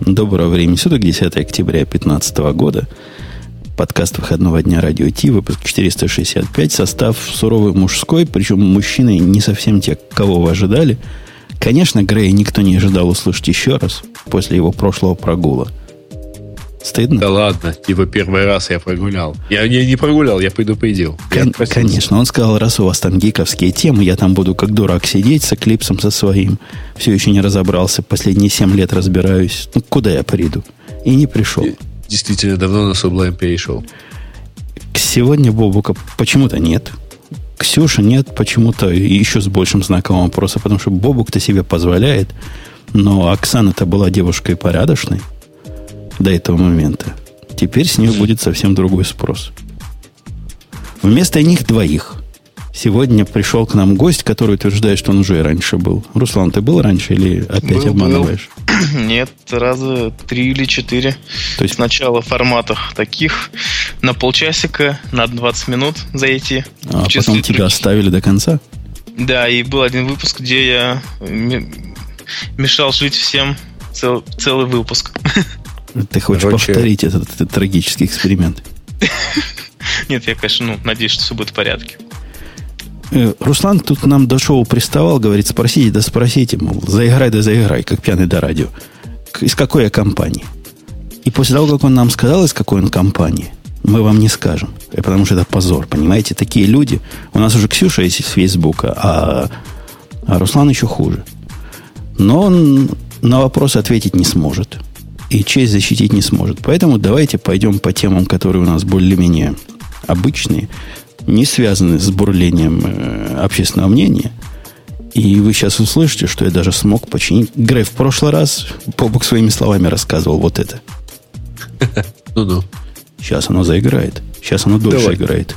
Доброго времени суток, 10 октября 2015 года. Подкаст выходного дня Радио Ти, выпуск 465, состав суровый мужской, причем мужчины не совсем те, кого вы ожидали. Конечно, Грея никто не ожидал услышать еще раз после его прошлого прогула – Стыдно? Да ладно, типа первый раз я прогулял. Я не, не прогулял, я предупредил. Кон- я конечно, он сказал, раз у вас там гиковские темы, я там буду как дурак сидеть с эклипсом со своим. Все еще не разобрался, последние семь лет разбираюсь. Ну, куда я приду? И не пришел. Действительно, давно на Sublime перешел. Сегодня Бобука почему-то нет. Ксюша нет почему-то еще с большим знаком вопроса, потому что Бобук-то себе позволяет. Но Оксана-то была девушкой порядочной до этого момента. Теперь с нее будет совсем другой спрос. Вместо них двоих. Сегодня пришел к нам гость, который утверждает, что он уже и раньше был. Руслан, ты был раньше или опять был, обманываешь? Был. Нет, раза три или четыре. То есть сначала в форматах таких на полчасика, на 20 минут зайти. А потом тебя оставили до конца? Да, и был один выпуск, где я мешал жить всем цел, целый выпуск. Ты хочешь Короче... повторить этот, этот трагический эксперимент? Нет, я, конечно, ну, надеюсь, что все будет в порядке. Э, Руслан тут нам до шоу приставал, говорит, спросите, да спросите, мол, заиграй, да заиграй, как пьяный до радио. Из какой я компании? И после того, как он нам сказал, из какой он компании, мы вам не скажем. Э, потому что это позор, понимаете? Такие люди... У нас уже Ксюша есть из Фейсбука, а, а Руслан еще хуже. Но он на вопрос ответить не сможет и честь защитить не сможет. Поэтому давайте пойдем по темам, которые у нас более-менее обычные, не связаны с бурлением э, общественного мнения. И вы сейчас услышите, что я даже смог починить. Грей в прошлый раз Побок своими словами рассказывал вот это. Ну-ну. Сейчас оно заиграет. Сейчас оно дольше Давай. играет.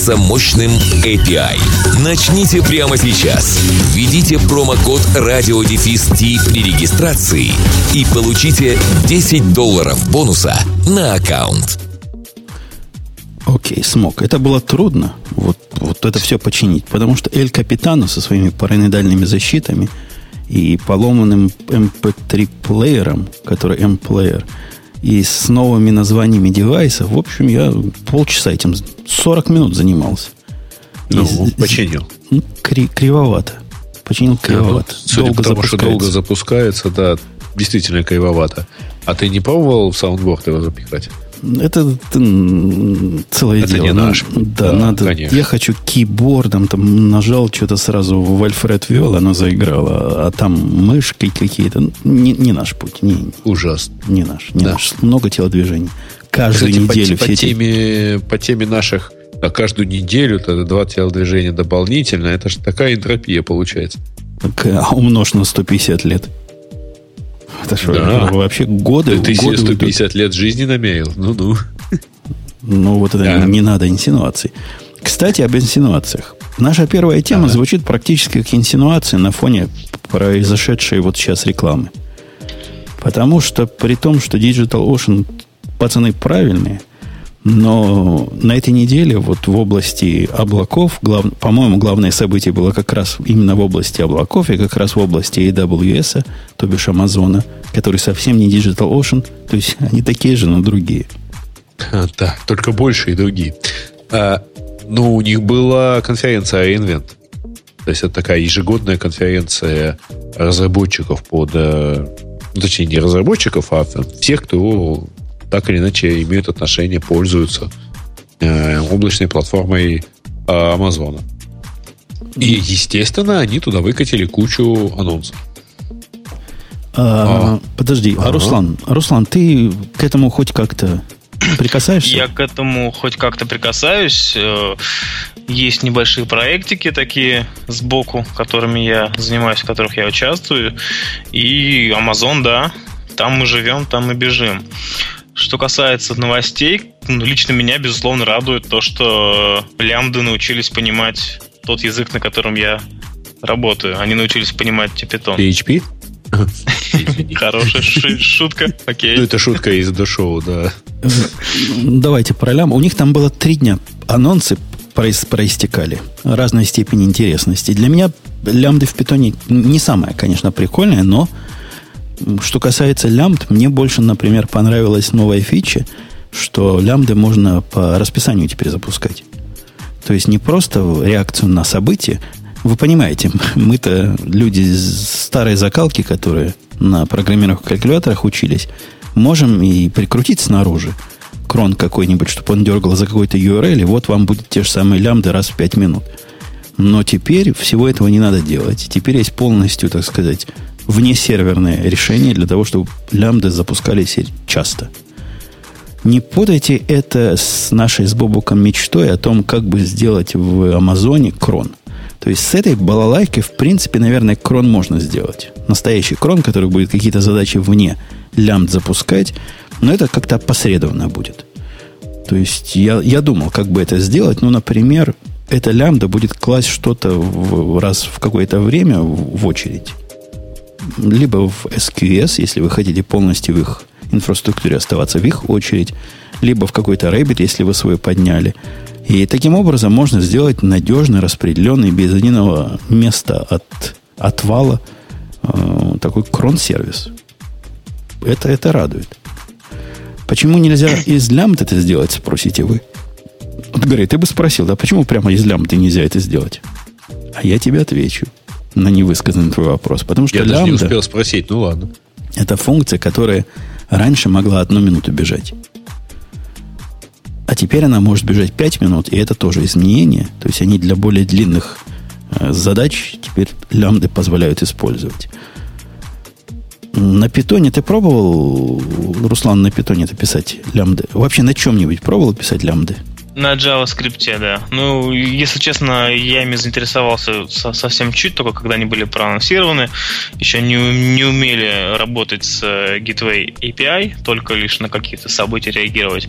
пользоваться мощным API. Начните прямо сейчас. Введите промокод радиодефис при регистрации и получите 10 долларов бонуса на аккаунт. Окей, смог. Это было трудно, вот, вот это все починить, потому что Эль Капитано со своими параноидальными защитами и поломанным MP3-плеером, который M-плеер, и с новыми названиями девайсов. В общем, я полчаса этим, 40 минут занимался. Ну, и, починил. Ну, кри, кривовато. Починил кривовато. Ну, судя долго по тому, что долго запускается, да, действительно кривовато. А ты не пробовал в soundboard его запихать? Это, целое это дело. не наш. Да, да надо. Конечно. Я хочу keyboard ом, там нажал что-то сразу в Альфред ввел, оно заиграло. А там мышкой какие-то. Не, не наш путь. Не, Ужасно. Не наш. Не да. наш. Много телодвижений. Каждую Кстати, неделю по, все по, теме, по теме наших а каждую неделю тогда два телодвижения дополнительно. Это же такая энтропия получается. Так, а умножь на 150 лет. Это что, да. вообще годы? Ты годы 150 идут. лет жизни намерил? Ну-ну. Ну, вот это да. не, надо инсинуаций. Кстати, об инсинуациях. Наша первая тема ага. звучит практически как инсинуация на фоне произошедшей вот сейчас рекламы. Потому что при том, что Digital Ocean пацаны правильные – но на этой неделе вот в области облаков, глав, по-моему, главное событие было как раз именно в области облаков и как раз в области AWS, то бишь Амазона, который совсем не Digital Ocean, то есть они такие же, но другие. Да, только больше и другие. А, ну, у них была конференция reInvent. То есть это такая ежегодная конференция разработчиков под... Э, ну, точнее, не разработчиков, а всех, кто так или иначе имеют отношение, пользуются э, облачной платформой э, Амазона. И, естественно, они туда выкатили кучу анонсов. А, а, подожди, а Руслан, Руслан, ты к этому хоть как-то прикасаешься? Я к этому хоть как-то прикасаюсь. Э, есть небольшие проектики такие сбоку, которыми я занимаюсь, в которых я участвую. И Amazon, да, там мы живем, там мы бежим. Что касается новостей, ну, лично меня, безусловно, радует то, что лямбды научились понимать тот язык, на котором я работаю. Они научились понимать Python. PHP? Хорошая шутка, окей. Ну, это шутка из душоу, да. Давайте про лям. У них там было три дня анонсы проистекали. Разной степени интересности. Для меня лямбды в питоне не самое, конечно, прикольное, но что касается лямбд, мне больше, например, понравилась новая фича, что лямбды можно по расписанию теперь запускать. То есть не просто реакцию на события. Вы понимаете, мы-то люди старой закалки, которые на программировых калькуляторах учились, можем и прикрутить снаружи крон какой-нибудь, чтобы он дергал за какой-то URL, и вот вам будет те же самые лямбды раз в 5 минут. Но теперь всего этого не надо делать. Теперь есть полностью, так сказать, внесерверное решение для того, чтобы лямбды запускались часто. Не путайте это с нашей с Бобуком мечтой о том, как бы сделать в Амазоне крон. То есть с этой балалайкой, в принципе, наверное, крон можно сделать. Настоящий крон, который будет какие-то задачи вне лямбд запускать, но это как-то опосредованно будет. То есть я, я думал, как бы это сделать. Ну, например, эта лямбда будет класть что-то раз в какое-то время в очередь либо в SQS, если вы хотите полностью в их инфраструктуре оставаться в их очередь, либо в какой-то Rabbit, если вы свой подняли. И таким образом можно сделать надежный, распределенный, без единого места от отвала э, такой крон-сервис. Это, это радует. Почему нельзя из лямбд это сделать, спросите вы? Вот, Грей, ты бы спросил, да почему прямо из лямбды нельзя это сделать? А я тебе отвечу на невысказанный твой вопрос. Потому что Я лямбда, даже не успел спросить, ну ладно. Это функция, которая раньше могла одну минуту бежать. А теперь она может бежать 5 минут, и это тоже изменение. То есть они для более длинных э, задач теперь лямбды позволяют использовать. На питоне ты пробовал, Руслан, на питоне это писать лямбды? Вообще на чем-нибудь пробовал писать лямбды? На JavaScript, да. Ну, если честно, я ими заинтересовался совсем чуть, только когда они были проанонсированы. Еще не, не умели работать с э, Gateway API, только лишь на какие-то события реагировать.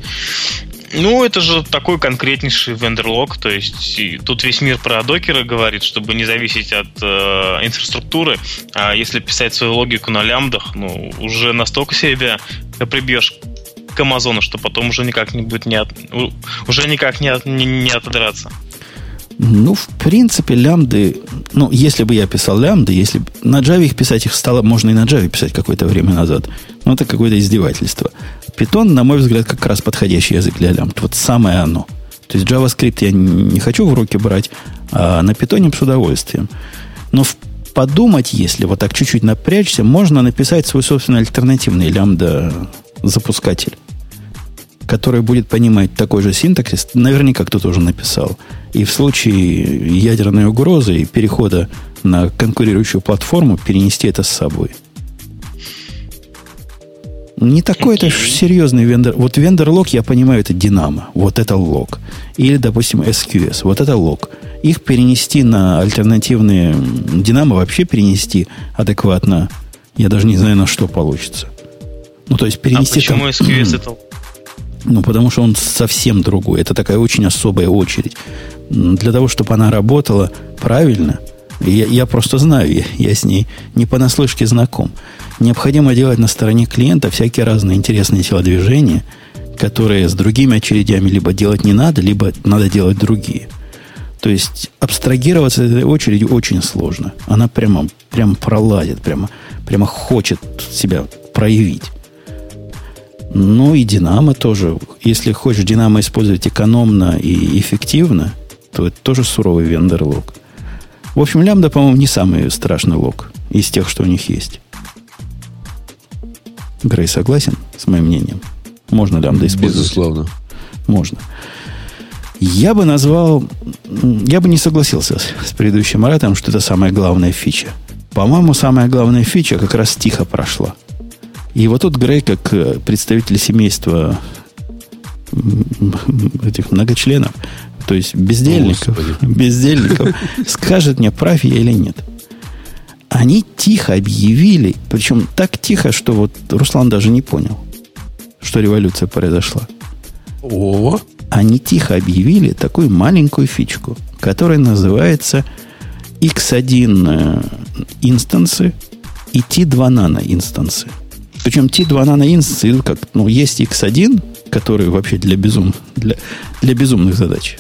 Ну, это же такой конкретнейший вендерлог, то есть тут весь мир про докеры говорит, чтобы не зависеть от э, инфраструктуры, а если писать свою логику на лямбдах, ну, уже настолько себя прибьешь к Амазону, что потом уже никак не будет не от, уже никак не, от, не, не отодраться. Ну, в принципе, лямбды, ну, если бы я писал лямбды, если бы на Java их писать их стало, можно и на Java писать какое-то время назад. Ну, это какое-то издевательство. Python, на мой взгляд, как раз подходящий язык для лямбд. Вот самое оно. То есть JavaScript я не хочу в руки брать, а на Python с удовольствием. Но подумать, если вот так чуть-чуть напрячься, можно написать свой собственный альтернативный лямбда запускатель который будет понимать такой же синтаксис, наверняка кто-то уже написал. И в случае ядерной угрозы и перехода на конкурирующую платформу перенести это с собой. Не такой это okay. серьезный вендор. Вот вендор лог, я понимаю, это Динамо. Вот это лог. Или, допустим, SQS. Вот это лог. Их перенести на альтернативные... Динамо вообще перенести адекватно, я даже не знаю, на что получится. Ну, то есть перенести... А почему там... SQS это ну, потому что он совсем другой. Это такая очень особая очередь. Для того, чтобы она работала правильно, я, я просто знаю, я, я с ней не понаслышке знаком. Необходимо делать на стороне клиента всякие разные интересные телодвижения, которые с другими очередями либо делать не надо, либо надо делать другие. То есть абстрагироваться от этой очереди очень сложно. Она прямо, прямо пролазит, прямо, прямо хочет себя проявить. Ну и Динамо тоже. Если хочешь Динамо использовать экономно и эффективно, то это тоже суровый вендор лог. В общем, лямбда, по-моему, не самый страшный лог из тех, что у них есть. Грей согласен с моим мнением? Можно лямбда использовать? Безусловно. Можно. Я бы назвал... Я бы не согласился с, с предыдущим оратором, что это самая главная фича. По-моему, самая главная фича как раз тихо прошла. И вот тут Грей, как э, представитель семейства этих многочленов, то есть бездельников, Господи. бездельников, скажет мне, прав я или нет. Они тихо объявили, причем так тихо, что вот Руслан даже не понял, что революция произошла. О, Они тихо объявили такую маленькую фичку, которая называется X1 э, инстансы и T2 нано инстансы. Причем T2 нано инстансы идут как, ну, есть X1, который вообще для, безум, для, для безумных задач.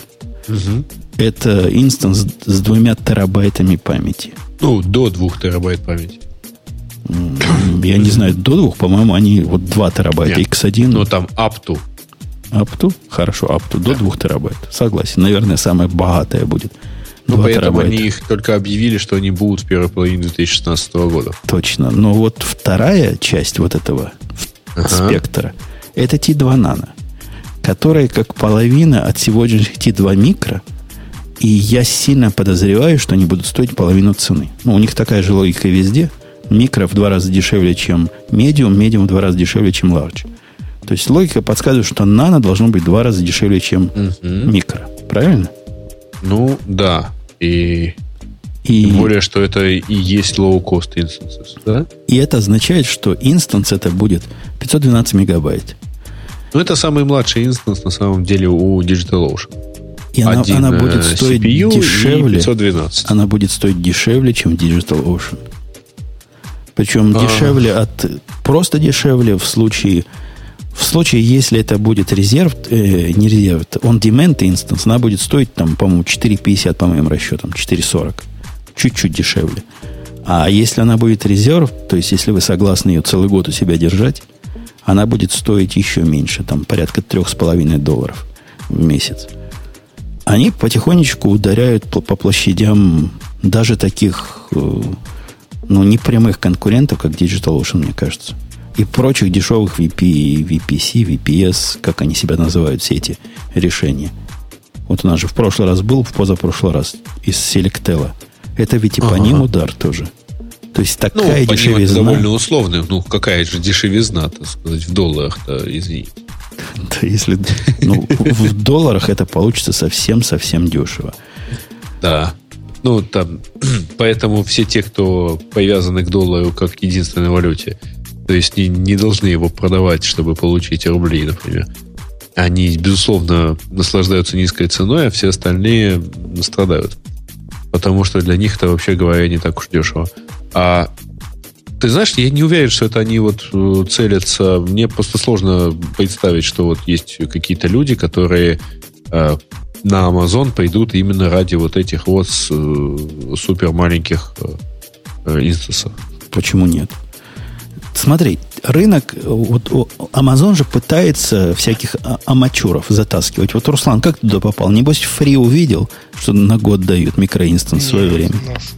Это инстанс с двумя терабайтами памяти. ну, до 2 терабайт памяти. Я не знаю, до двух, по-моему, они вот 2 терабайта. Нет. X1, Но там up to. up to? Хорошо, to, до 2 терабайт. Согласен. Наверное, самая богатая будет. Ну, 2 поэтому терабайта. они их только объявили, что они будут в первой половине 2016 года. Точно. Но вот вторая часть вот этого Ага. спектра, это T2 нано, которая как половина от сегодняшних T2 микро, и я сильно подозреваю, что они будут стоить половину цены. Ну, у них такая же логика везде. Микро в два раза дешевле, чем медиум, медиум в два раза дешевле, чем large. То есть логика подсказывает, что нано должно быть в два раза дешевле, чем микро. Правильно? Ну, да. И И, тем более, что это и есть low-cost instances, да? и это означает, что instance это будет 512 мегабайт. Ну, это самый младший instance, на самом деле, у DigitalOcean. И она, Один, она э, будет стоить CPU дешевле. 512. Она будет стоить дешевле, чем Digital Ocean. Причем А. дешевле от просто дешевле в случае в случае, если это будет резерв, э, не резерв, on demand instance, она будет стоить там, по-моему, 4,50 по моим расчетам, 4,40. Чуть-чуть дешевле. А если она будет резерв, то есть если вы согласны ее целый год у себя держать, она будет стоить еще меньше, там порядка 3,5 долларов в месяц. Они потихонечку ударяют по, по площадям даже таких, э, ну, непрямых конкурентов, как DigitalOcean, мне кажется. И прочих дешевых VP, VPC, VPS, как они себя называют, все эти решения. Вот у нас же в прошлый раз был, в позапрошлый раз из Selectel. Это ведь и по Ага. ним удар тоже. То есть Ну, такая по ним это дешевизна. довольно условно. Ну, какая же дешевизна, так сказать, в долларах-то, извини. Да, если ну, в долларах это получится совсем-совсем дешево. Да. Ну, там, поэтому все те, кто привязаны к доллару как к единственной валюте, то есть не, не должны его продавать, чтобы получить рубли, например. Они, безусловно, наслаждаются низкой ценой, а все остальные страдают. Потому что для них это, вообще говоря, не так уж дешево. А ты знаешь, я не уверен, что это они вот э, целятся. Мне просто сложно представить, что вот есть какие-то люди, которые э, на Amazon пойдут именно ради вот этих вот э, супер маленьких э, э, инстансов. Почему нет? Смотри, рынок, вот Amazon же пытается всяких а- амачуров затаскивать. Вот, Руслан, как ты туда попал? Небось, фри увидел, что на год дают микроинстанс в свое время. у нас-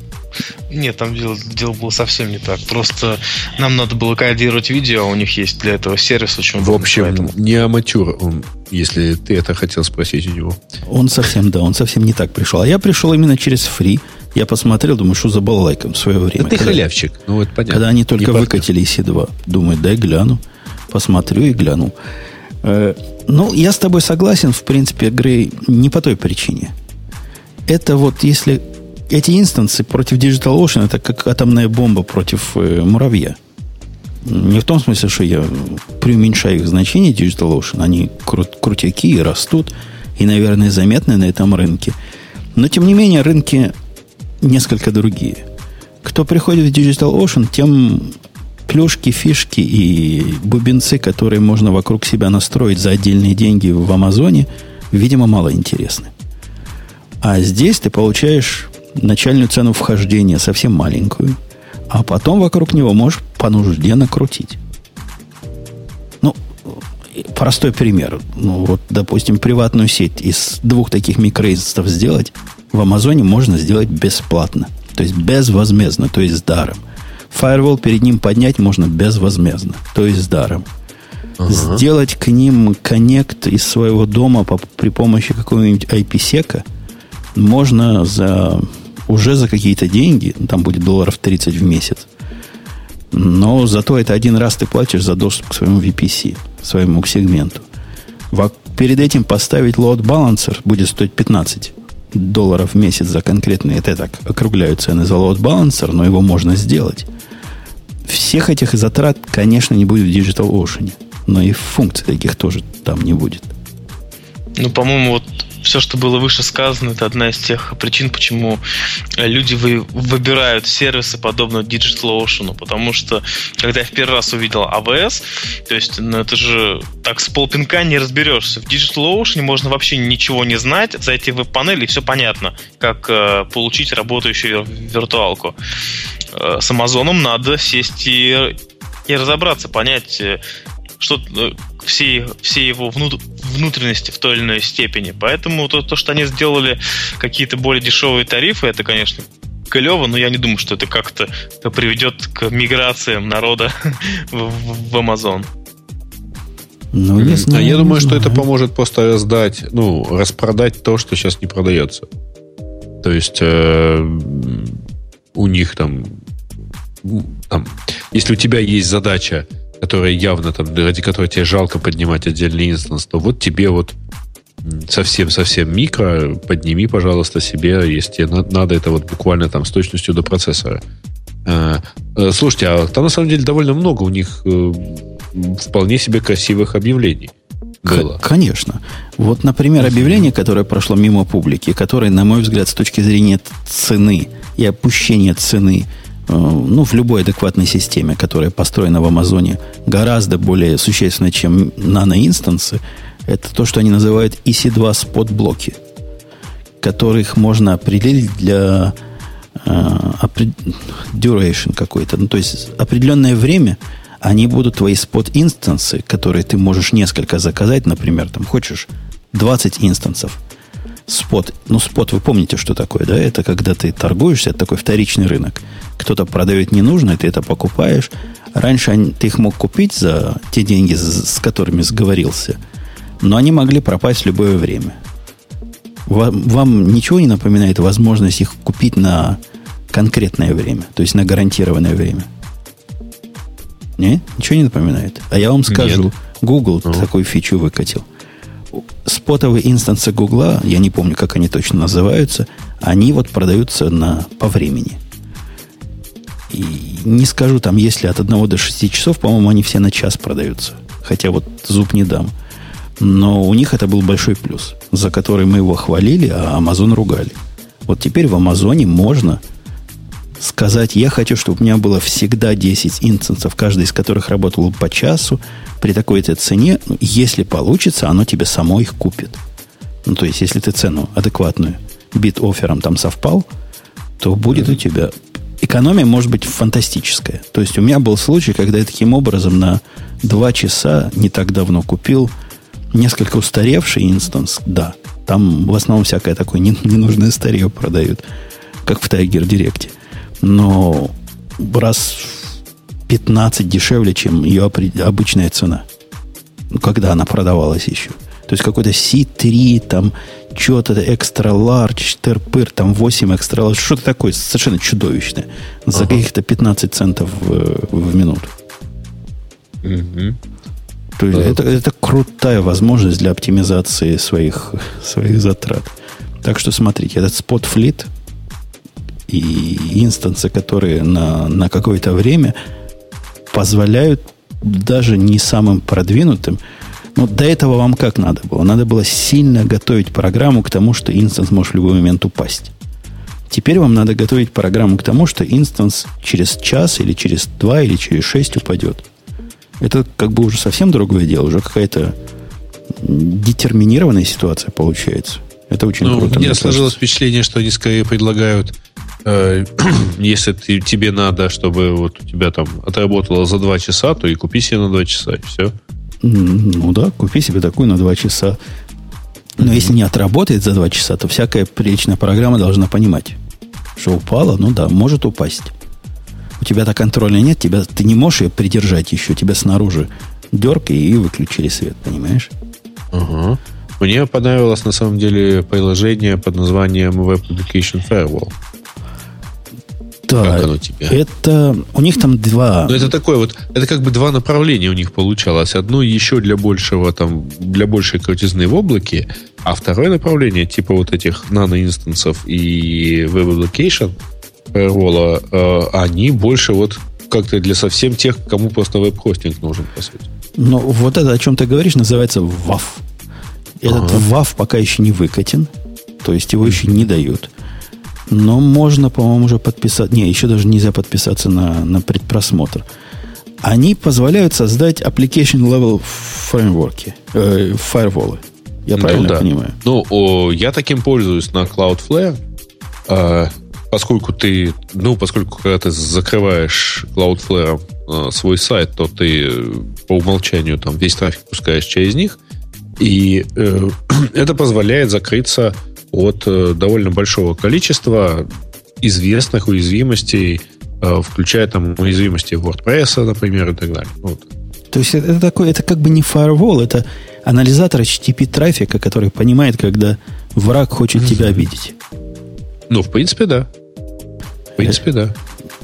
Нет, там дело, дело было совсем не так. Просто нам надо было кодировать видео, а у них есть для этого сервис очень В общем, поэтому- не аматюр, он, если ты это хотел спросить у него. Он совсем, да, он совсем не так пришел. А я пришел именно через фри. Я посмотрел, думаю, что за балалайка в свое время. Да ты Когда-. Ну, это понятно. Когда они только выкатили EC2. Думаю, дай гляну. Посмотрю и гляну. Э, ну, я с тобой согласен, в принципе, Грей, не по той причине. Это вот если... Эти инстансы против DigitalOcean это как атомная бомба против э, муравья. Не в том смысле, что я преуменьшаю их значение DigitalOcean. Они крут- крутяки и растут, и, наверное, заметны на этом рынке. Но, тем не менее, рынки несколько другие. Кто приходит в DigitalOcean, тем плюшки, фишки и бубенцы, которые можно вокруг себя настроить за отдельные деньги в Амазоне, видимо, мало интересны. А здесь ты получаешь начальную цену вхождения совсем маленькую, а потом вокруг него можешь по нужде накрутить. Ну, простой пример. Ну, вот, допустим, приватную сеть из двух таких микроинстансов сделать в Амазоне можно сделать бесплатно. То есть безвозмездно, то есть с даром. Firewall перед ним поднять можно безвозмездно, то есть с даром. Сделать к ним коннект из своего дома по- при помощи какого-нибудь IP-сека можно за уже за какие-то деньги, там будет долларов 30 в месяц. Но зато это один раз ты платишь за доступ к своему VPC, своему сегменту. Перед этим поставить load balancer будет стоить 15 долларов в месяц за конкретный, это так округляю цены за load balancer, но его можно сделать. Всех этих затрат, конечно, не будет в Digital Ocean, но и функций таких тоже там не будет. Ну, по-моему, вот все, что было выше сказано, это одна из тех причин, почему э, люди вы, выбирают сервисы подобного DigitalOcean, потому что когда я в первый раз увидел AWS, то есть, ну, это же так с полпинка не разберешься. В DigitalOcean можно вообще ничего не знать, зайти в веб-панель и все понятно, как э, получить работающую виртуалку. Э, с Амазоном надо сесть и и разобраться, понять, э, что э, все, все его внутренности в той или иной степени. Поэтому то, то, что они сделали какие-то более дешевые тарифы, это, конечно, клево, но я не думаю, что это как-то приведет к миграциям народа в, в Amazon. Ну, не знаю, а я думаю, что это поможет просто раздать, ну, распродать то, что сейчас не продается. То есть э, у них там, там, если у тебя есть задача которая явно там, ради которой тебе жалко поднимать отдельный инстанс, то вот тебе вот совсем-совсем микро, подними, пожалуйста, себе, если тебе надо, это вот буквально там с точностью до процессора. А, э, слушайте, а там на самом деле довольно много у них э, вполне себе красивых объявлений. Было. Конечно. Вот, например, объявление, которое прошло мимо публики, которое, на мой взгляд, с точки зрения цены и опущения цены ну, в любой адекватной системе, которая построена в Амазоне, гораздо более существенно, чем нано-инстансы, это то, что они называют EC2 спот-блоки, которых можно определить для uh, duration какой-то. Ну, то есть определенное время они будут твои спот-инстансы, которые ты можешь несколько заказать, например, там хочешь 20 инстансов, спот. Ну, спот, вы помните, что такое, да? Это когда ты торгуешься, это такой вторичный рынок. Кто-то продает ненужное, ты это покупаешь. Раньше ты их мог купить за те деньги, с которыми сговорился, но они могли пропасть в любое время. Вам, вам ничего не напоминает возможность их купить на конкретное время, то есть на гарантированное время? Не? Ничего не напоминает? А я вам скажу, Нет. Google ну. такую фичу выкатил спотовые инстансы Гугла, я не помню, как они точно называются, они вот продаются на, по времени. И не скажу, там, если от 1 до 6 часов, по-моему, они все на час продаются. Хотя вот зуб не дам. Но у них это был большой плюс, за который мы его хвалили, а Amazon ругали. Вот теперь в Амазоне можно сказать, я хочу, чтобы у меня было всегда 10 инстансов, каждый из которых работал по часу, при такой-то цене, ну, если получится, оно тебе само их купит. Ну, то есть, если ты цену адекватную бит оффером там совпал, то будет у тебя экономия может быть фантастическая. То есть у меня был случай, когда я таким образом на два часа не так давно купил несколько устаревший инстанс. Да, там в основном всякое такое ненужное старье продают, как в Tiger Direct но раз 15 дешевле, чем ее обычная цена. Ну, когда она продавалась еще. То есть какой-то C3, там, что-то экстра large, терпыр, там 8 экстра large, что-то такое совершенно чудовищное. За ага. каких-то 15 центов в, в минуту. Угу. То есть это, это крутая возможность для оптимизации своих, своих затрат. Так что смотрите, этот спот флит и инстансы, которые на, на какое-то время позволяют даже не самым продвинутым. Но до этого вам как надо было? Надо было сильно готовить программу к тому, что instance может в любой момент упасть. Теперь вам надо готовить программу к тому, что instance через час или через два или через шесть упадет. Это как бы уже совсем другое дело, уже какая-то детерминированная ситуация получается. Это очень ну, круто. У меня сложилось впечатление, что они скорее предлагают если ты, тебе надо, чтобы вот у тебя там отработало за 2 часа, то и купи себе на 2 часа, и все. Ну да, купи себе такую на 2 часа. Но mm-hmm. если не отработает за 2 часа, то всякая приличная программа должна понимать, что упала, ну да, может упасть. У тебя-то контроля нет, тебя, ты не можешь ее придержать еще, тебя снаружи дергай и выключили свет, понимаешь? Угу. Мне понравилось на самом деле приложение под названием Web Application Firewall. Да, как оно тебе? это у них там два. Ну, это такое вот, это как бы два направления у них получалось. Одно еще для большего, там, для большей крутизны в облаке, а второе направление, типа вот этих нано-инстансов и Web Application Firewall, э, они больше вот как-то для совсем тех, кому просто веб-хостинг нужен, по сути. Но вот это, о чем ты говоришь, называется WAF. Этот Ага. WAF пока еще не выкатен, то есть его еще не дают. Но можно, по-моему, уже подписать. Не, еще даже нельзя подписаться на, на предпросмотр. Они позволяют создать application level фреймворки, э, фаерволы. Я Ну правильно да. понимаю? Ну, о, я таким пользуюсь на Cloudflare, э, поскольку ты, ну, поскольку когда ты закрываешь Cloudflare э, свой сайт, то ты э, по умолчанию там весь трафик пускаешь через них, и э, это позволяет закрыться от э, довольно большого количества известных уязвимостей, э, включая там уязвимости WordPress, например, и так далее. Вот. То есть это, такой, это как бы не фаервол, это анализатор HTTP трафика, который понимает, когда враг хочет тебя обидеть. Ну, в принципе, да. В принципе, да.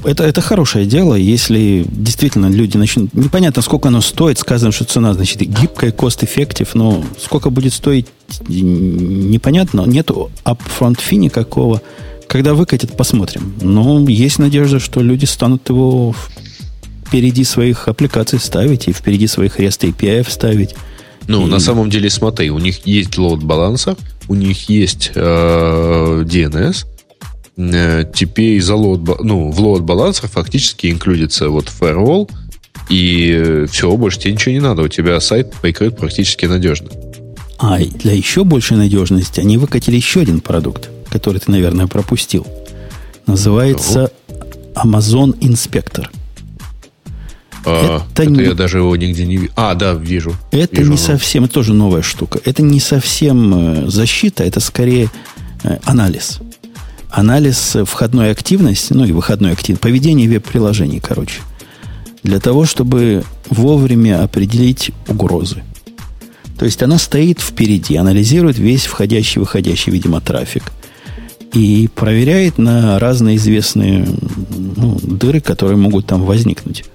Это, это хорошее дело, если действительно люди начнут... Непонятно, сколько оно стоит, сказано, что цена, значит, гибкая, cost-effective, но сколько будет стоить, непонятно. Нету upfront фи никакого. Когда выкатят, посмотрим. Но есть надежда, что люди станут его впереди своих аппликаций ставить и впереди своих REST API ставить. Ну, И- на самом деле, смотри, у них есть load балансер, у них есть э, DNS. Э, теперь за load, ну, в load балансер фактически инклюдится вот firewall, и все, больше тебе ничего не надо. У тебя сайт прикрыт практически надежно. А для еще большей надежности они выкатили еще один продукт, который ты, наверное, пропустил. Называется Amazon Inspector. А, Это это не- я даже его нигде не вижу. А, да, вижу. Это Вижу, не ну. совсем, это тоже новая штука. Это не совсем э, защита, это скорее э, анализ. Анализ э, входной активности, ну и выходной активности, поведения веб-приложений, короче. Для того, чтобы вовремя определить угрозы. То есть она стоит впереди, анализирует весь входящий, выходящий, видимо, трафик. И проверяет на разные известные ну, дыры, которые могут там возникнуть.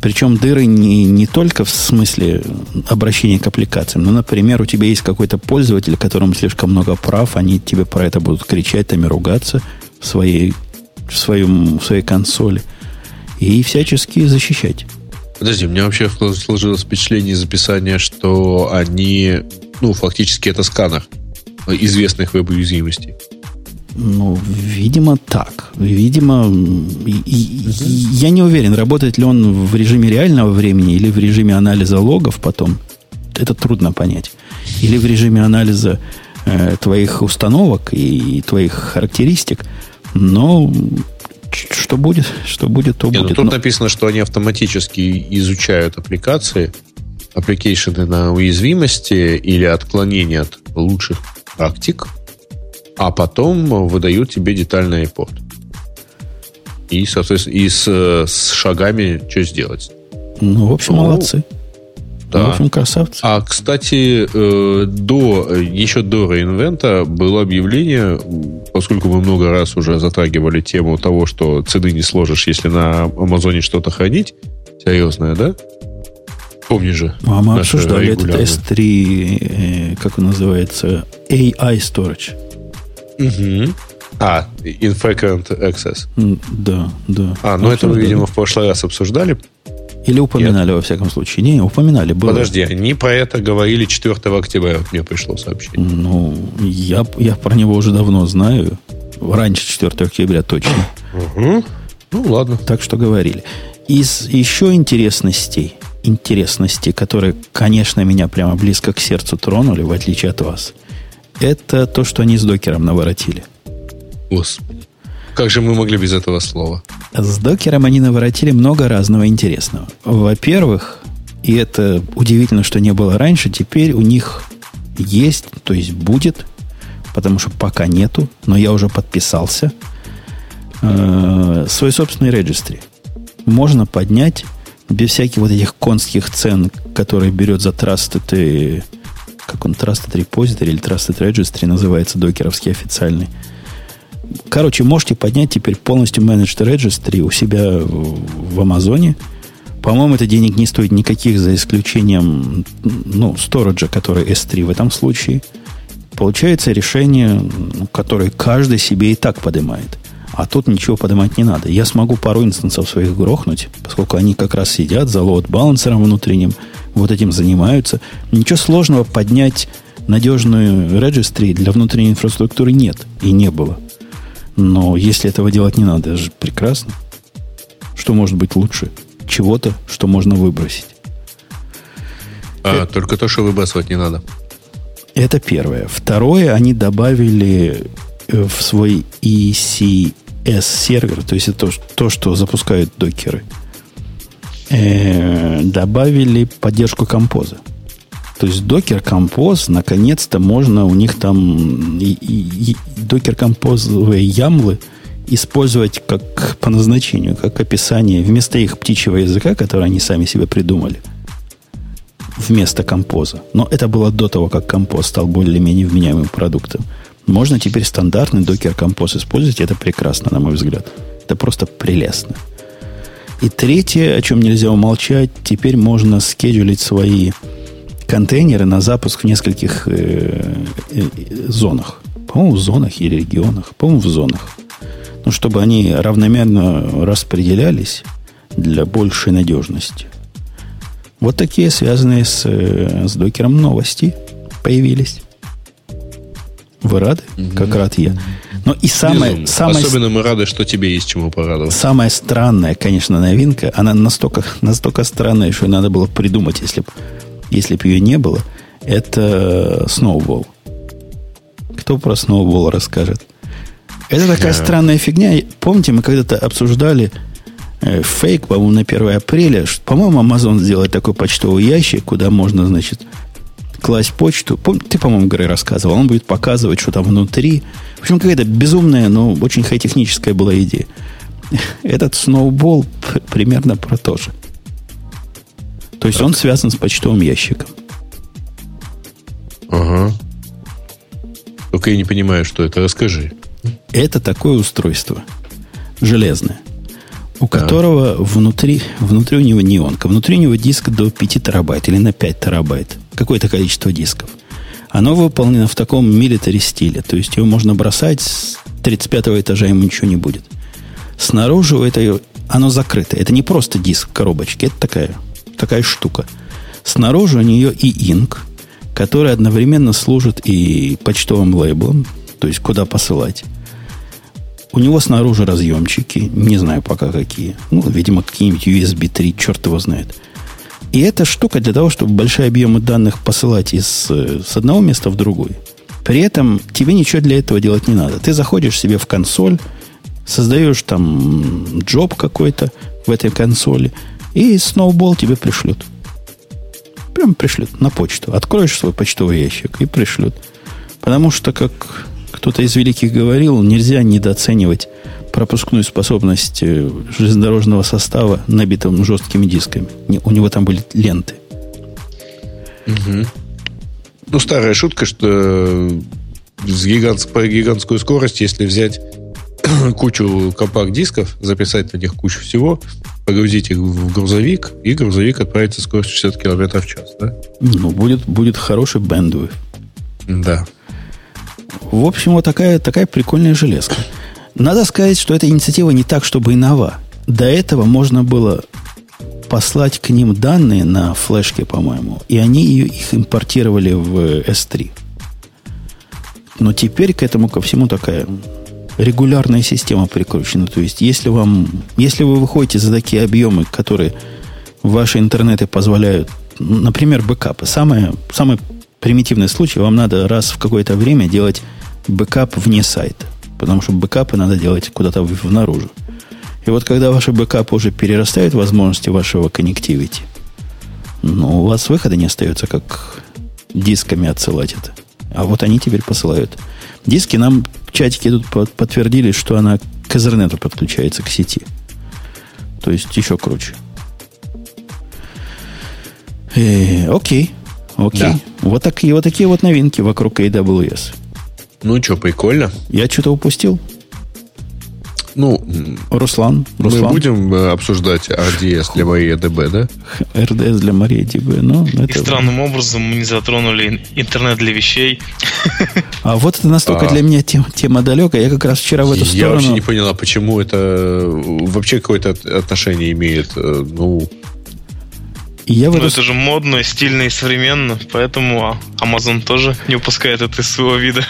Причем дыры не, не только в смысле обращения к аппликациям. Ну, например, у тебя есть какой-то пользователь, которому слишком много прав, они тебе про это будут кричать, там и ругаться в своей, в своем, в своей консоли. И всячески защищать. Подожди, у меня вообще сложилось впечатление из описания, что они, ну, фактически это сканер известных веб-уязвимостей. Ну, видимо, так. Видимо, и- и- и- я не уверен, работает ли он в режиме реального времени или в режиме анализа логов потом. Это трудно понять. Или в режиме анализа э, твоих установок и твоих характеристик. Но что будет, что будет, то Не, ну, будет. тут Но- написано, что они автоматически изучают аппликации, application ы на уязвимости или отклонения от лучших практик, а потом выдают тебе детальный report. И, соответственно, и с, э, с шагами, что сделать. ну, в общем, Ну, молодцы. да. В общем, красавцы. А, кстати, э, до, еще до реинвента было объявление, поскольку мы много раз уже затрагивали тему того, что цены не сложишь, если на Амазоне что-то хранить, серьезное, да? Помнишь же? А мы обсуждали этот регулярное. S3, э, как он называется, AI Storage. Мгм. А, Infrequent Access. Да, да. А, ну это мы, видимо, в прошлый раз обсуждали. Или упоминали, во всяком случае. Не, упоминали. Было. Подожди, они про это говорили 4 октября, вот мне пришло сообщение. Ну, я, я про него уже давно знаю. Раньше 4 октября точно. Мгм. Ну, ладно. Так что говорили. Из еще интересностей, интересностей, которые, конечно, меня прямо близко к сердцу тронули, в отличие от вас, это то, что они с докером наворотили. Господи. Как же мы могли без этого слова? С докером они наворотили много разного интересного. Во-первых, и это удивительно, что не было раньше, теперь у них есть, то есть будет, потому что пока нету, но я уже подписался, э, свой собственный регистри. Можно поднять без всяких вот этих конских цен, которые берет за Trusted, э, как он, Trusted Repository или Trusted Registry называется, докеровский официальный. Короче, можете поднять теперь полностью Managed Registry у себя в Амазоне. По-моему, это денег не стоит никаких, за исключением ну, сториджа, который S3 в этом случае. Получается решение, которое каждый себе и так поднимает. А тут ничего поднимать не надо. Я смогу пару инстансов своих грохнуть, поскольку они как раз сидят за лоуд-балансером внутренним, вот этим занимаются. Ничего сложного поднять надежную registry для внутренней инфраструктуры нет и не было. Но если этого делать не надо, это же прекрасно. Что может быть лучше? Чего-то, что можно выбросить. А, это, только то, что выбрасывать не надо. Это первое. Второе, они добавили э, в свой ECS сервер, то есть это то, то что запускают докеры, э, добавили поддержку композа. То есть Docker Compose, наконец-то можно у них там и, и, и Docker Compose ямлы использовать как по назначению, как описание вместо их птичьего языка, который они сами себе придумали, вместо композа. Но это было до того, как композ стал более-менее вменяемым продуктом. Можно теперь стандартный Docker Compose использовать, это прекрасно, на мой взгляд. Это просто прелестно. И третье, о чем нельзя умолчать, теперь можно скедулить свои контейнеры на запуск в нескольких э, э, зонах. По-моему, в зонах или регионах. По-моему, в зонах. Ну, чтобы они равномерно распределялись для большей надежности. Вот такие связанные с, э, с докером новости появились. Вы рады? Как рад я. Но и самое, самое... Особенно мы рады, что тебе есть чему порадоваться. Самая странная, конечно, новинка, она настолько, настолько странная, что надо было придумать, если бы если бы ее не было, это Snowball. Кто про Snowball расскажет? Это такая yeah. странная фигня. Помните, мы когда-то обсуждали э, фейк, по-моему, на 1 апреля. По-моему, Amazon сделает такой почтовый ящик, куда можно, значит, класть почту. Пом, ты, по-моему, Грей рассказывал. Он будет показывать, что там внутри. В общем, какая-то безумная, но очень хай-техническая была идея. Этот Snowball примерно про то же. То есть так. он связан с почтовым ящиком. Ага. Только я не понимаю, что это. Расскажи. Это такое устройство. Железное. У да. которого внутри, внутри у него не онка. Внутри у него диск до 5 терабайт или на 5 терабайт. Какое-то количество дисков. Оно выполнено в таком милитари стиле. То есть его можно бросать с 35 этажа, ему ничего не будет. Снаружи это, оно закрыто. Это не просто диск коробочки. Это такая такая штука. Снаружи у нее и инк, который одновременно служит и почтовым лейблом, то есть куда посылать. У него снаружи разъемчики, не знаю пока какие. Ну, видимо, какие-нибудь USB 3, черт его знает. И эта штука для того, чтобы большие объемы данных посылать из, с одного места в другой. При этом тебе ничего для этого делать не надо. Ты заходишь себе в консоль, создаешь там джоб какой-то в этой консоли, и Snowball тебе пришлют. Прям пришлют на почту. Откроешь свой почтовый ящик и пришлют. Потому что, как кто-то из великих говорил, нельзя недооценивать пропускную способность э, железнодорожного состава, набитым жесткими дисками. У него там были ленты. Угу. Ну, старая шутка, что с гигант, по гигантскую скорость, если взять кучу компакт-дисков, записать на них кучу всего, погрузить их в грузовик, и грузовик отправится скоростью 60 км в час, да? Ну, будет, будет хороший бендвидth. Да. В общем, вот такая, такая прикольная железка. Надо сказать, что эта инициатива не так, чтобы и нова. До этого можно было послать к ним данные на флешке, по-моему, и они их импортировали в S3. Но теперь к этому ко всему такая регулярная система прикручена. То есть, если вам, если вы выходите за такие объемы, которые ваши интернеты позволяют, например, бэкапы, самое, самый примитивный случай, вам надо раз в какое-то время делать бэкап вне сайта. Потому что бэкапы надо делать куда-то внаружи. И вот когда ваши бэкапы уже перерастают возможности вашего connectivity, ну, у вас выхода не остается, как дисками отсылать это. А вот они теперь посылают. Диски нам в чатике тут подтвердили, что она к Ethernet подключается к сети. То есть еще круче. Э, окей. Окей. Да. Вот, такие, вот такие вот новинки вокруг AWS. Ну что, прикольно. Я что-то упустил? Ну, Руслан, Руслан. Мы будем э, обсуждать RDS для MariaDB, да? RDS для MariaDB, ну... Это... И странным образом мы не затронули интернет для вещей. А вот это настолько а. для меня тема, тема далекая. Я как раз вчера в эту сторону... Я вообще не поняла, почему это вообще какое-то отношение имеет. Э, ну, я в ну, это же модно, стильно и современно, поэтому Amazon тоже не упускает это из своего вида.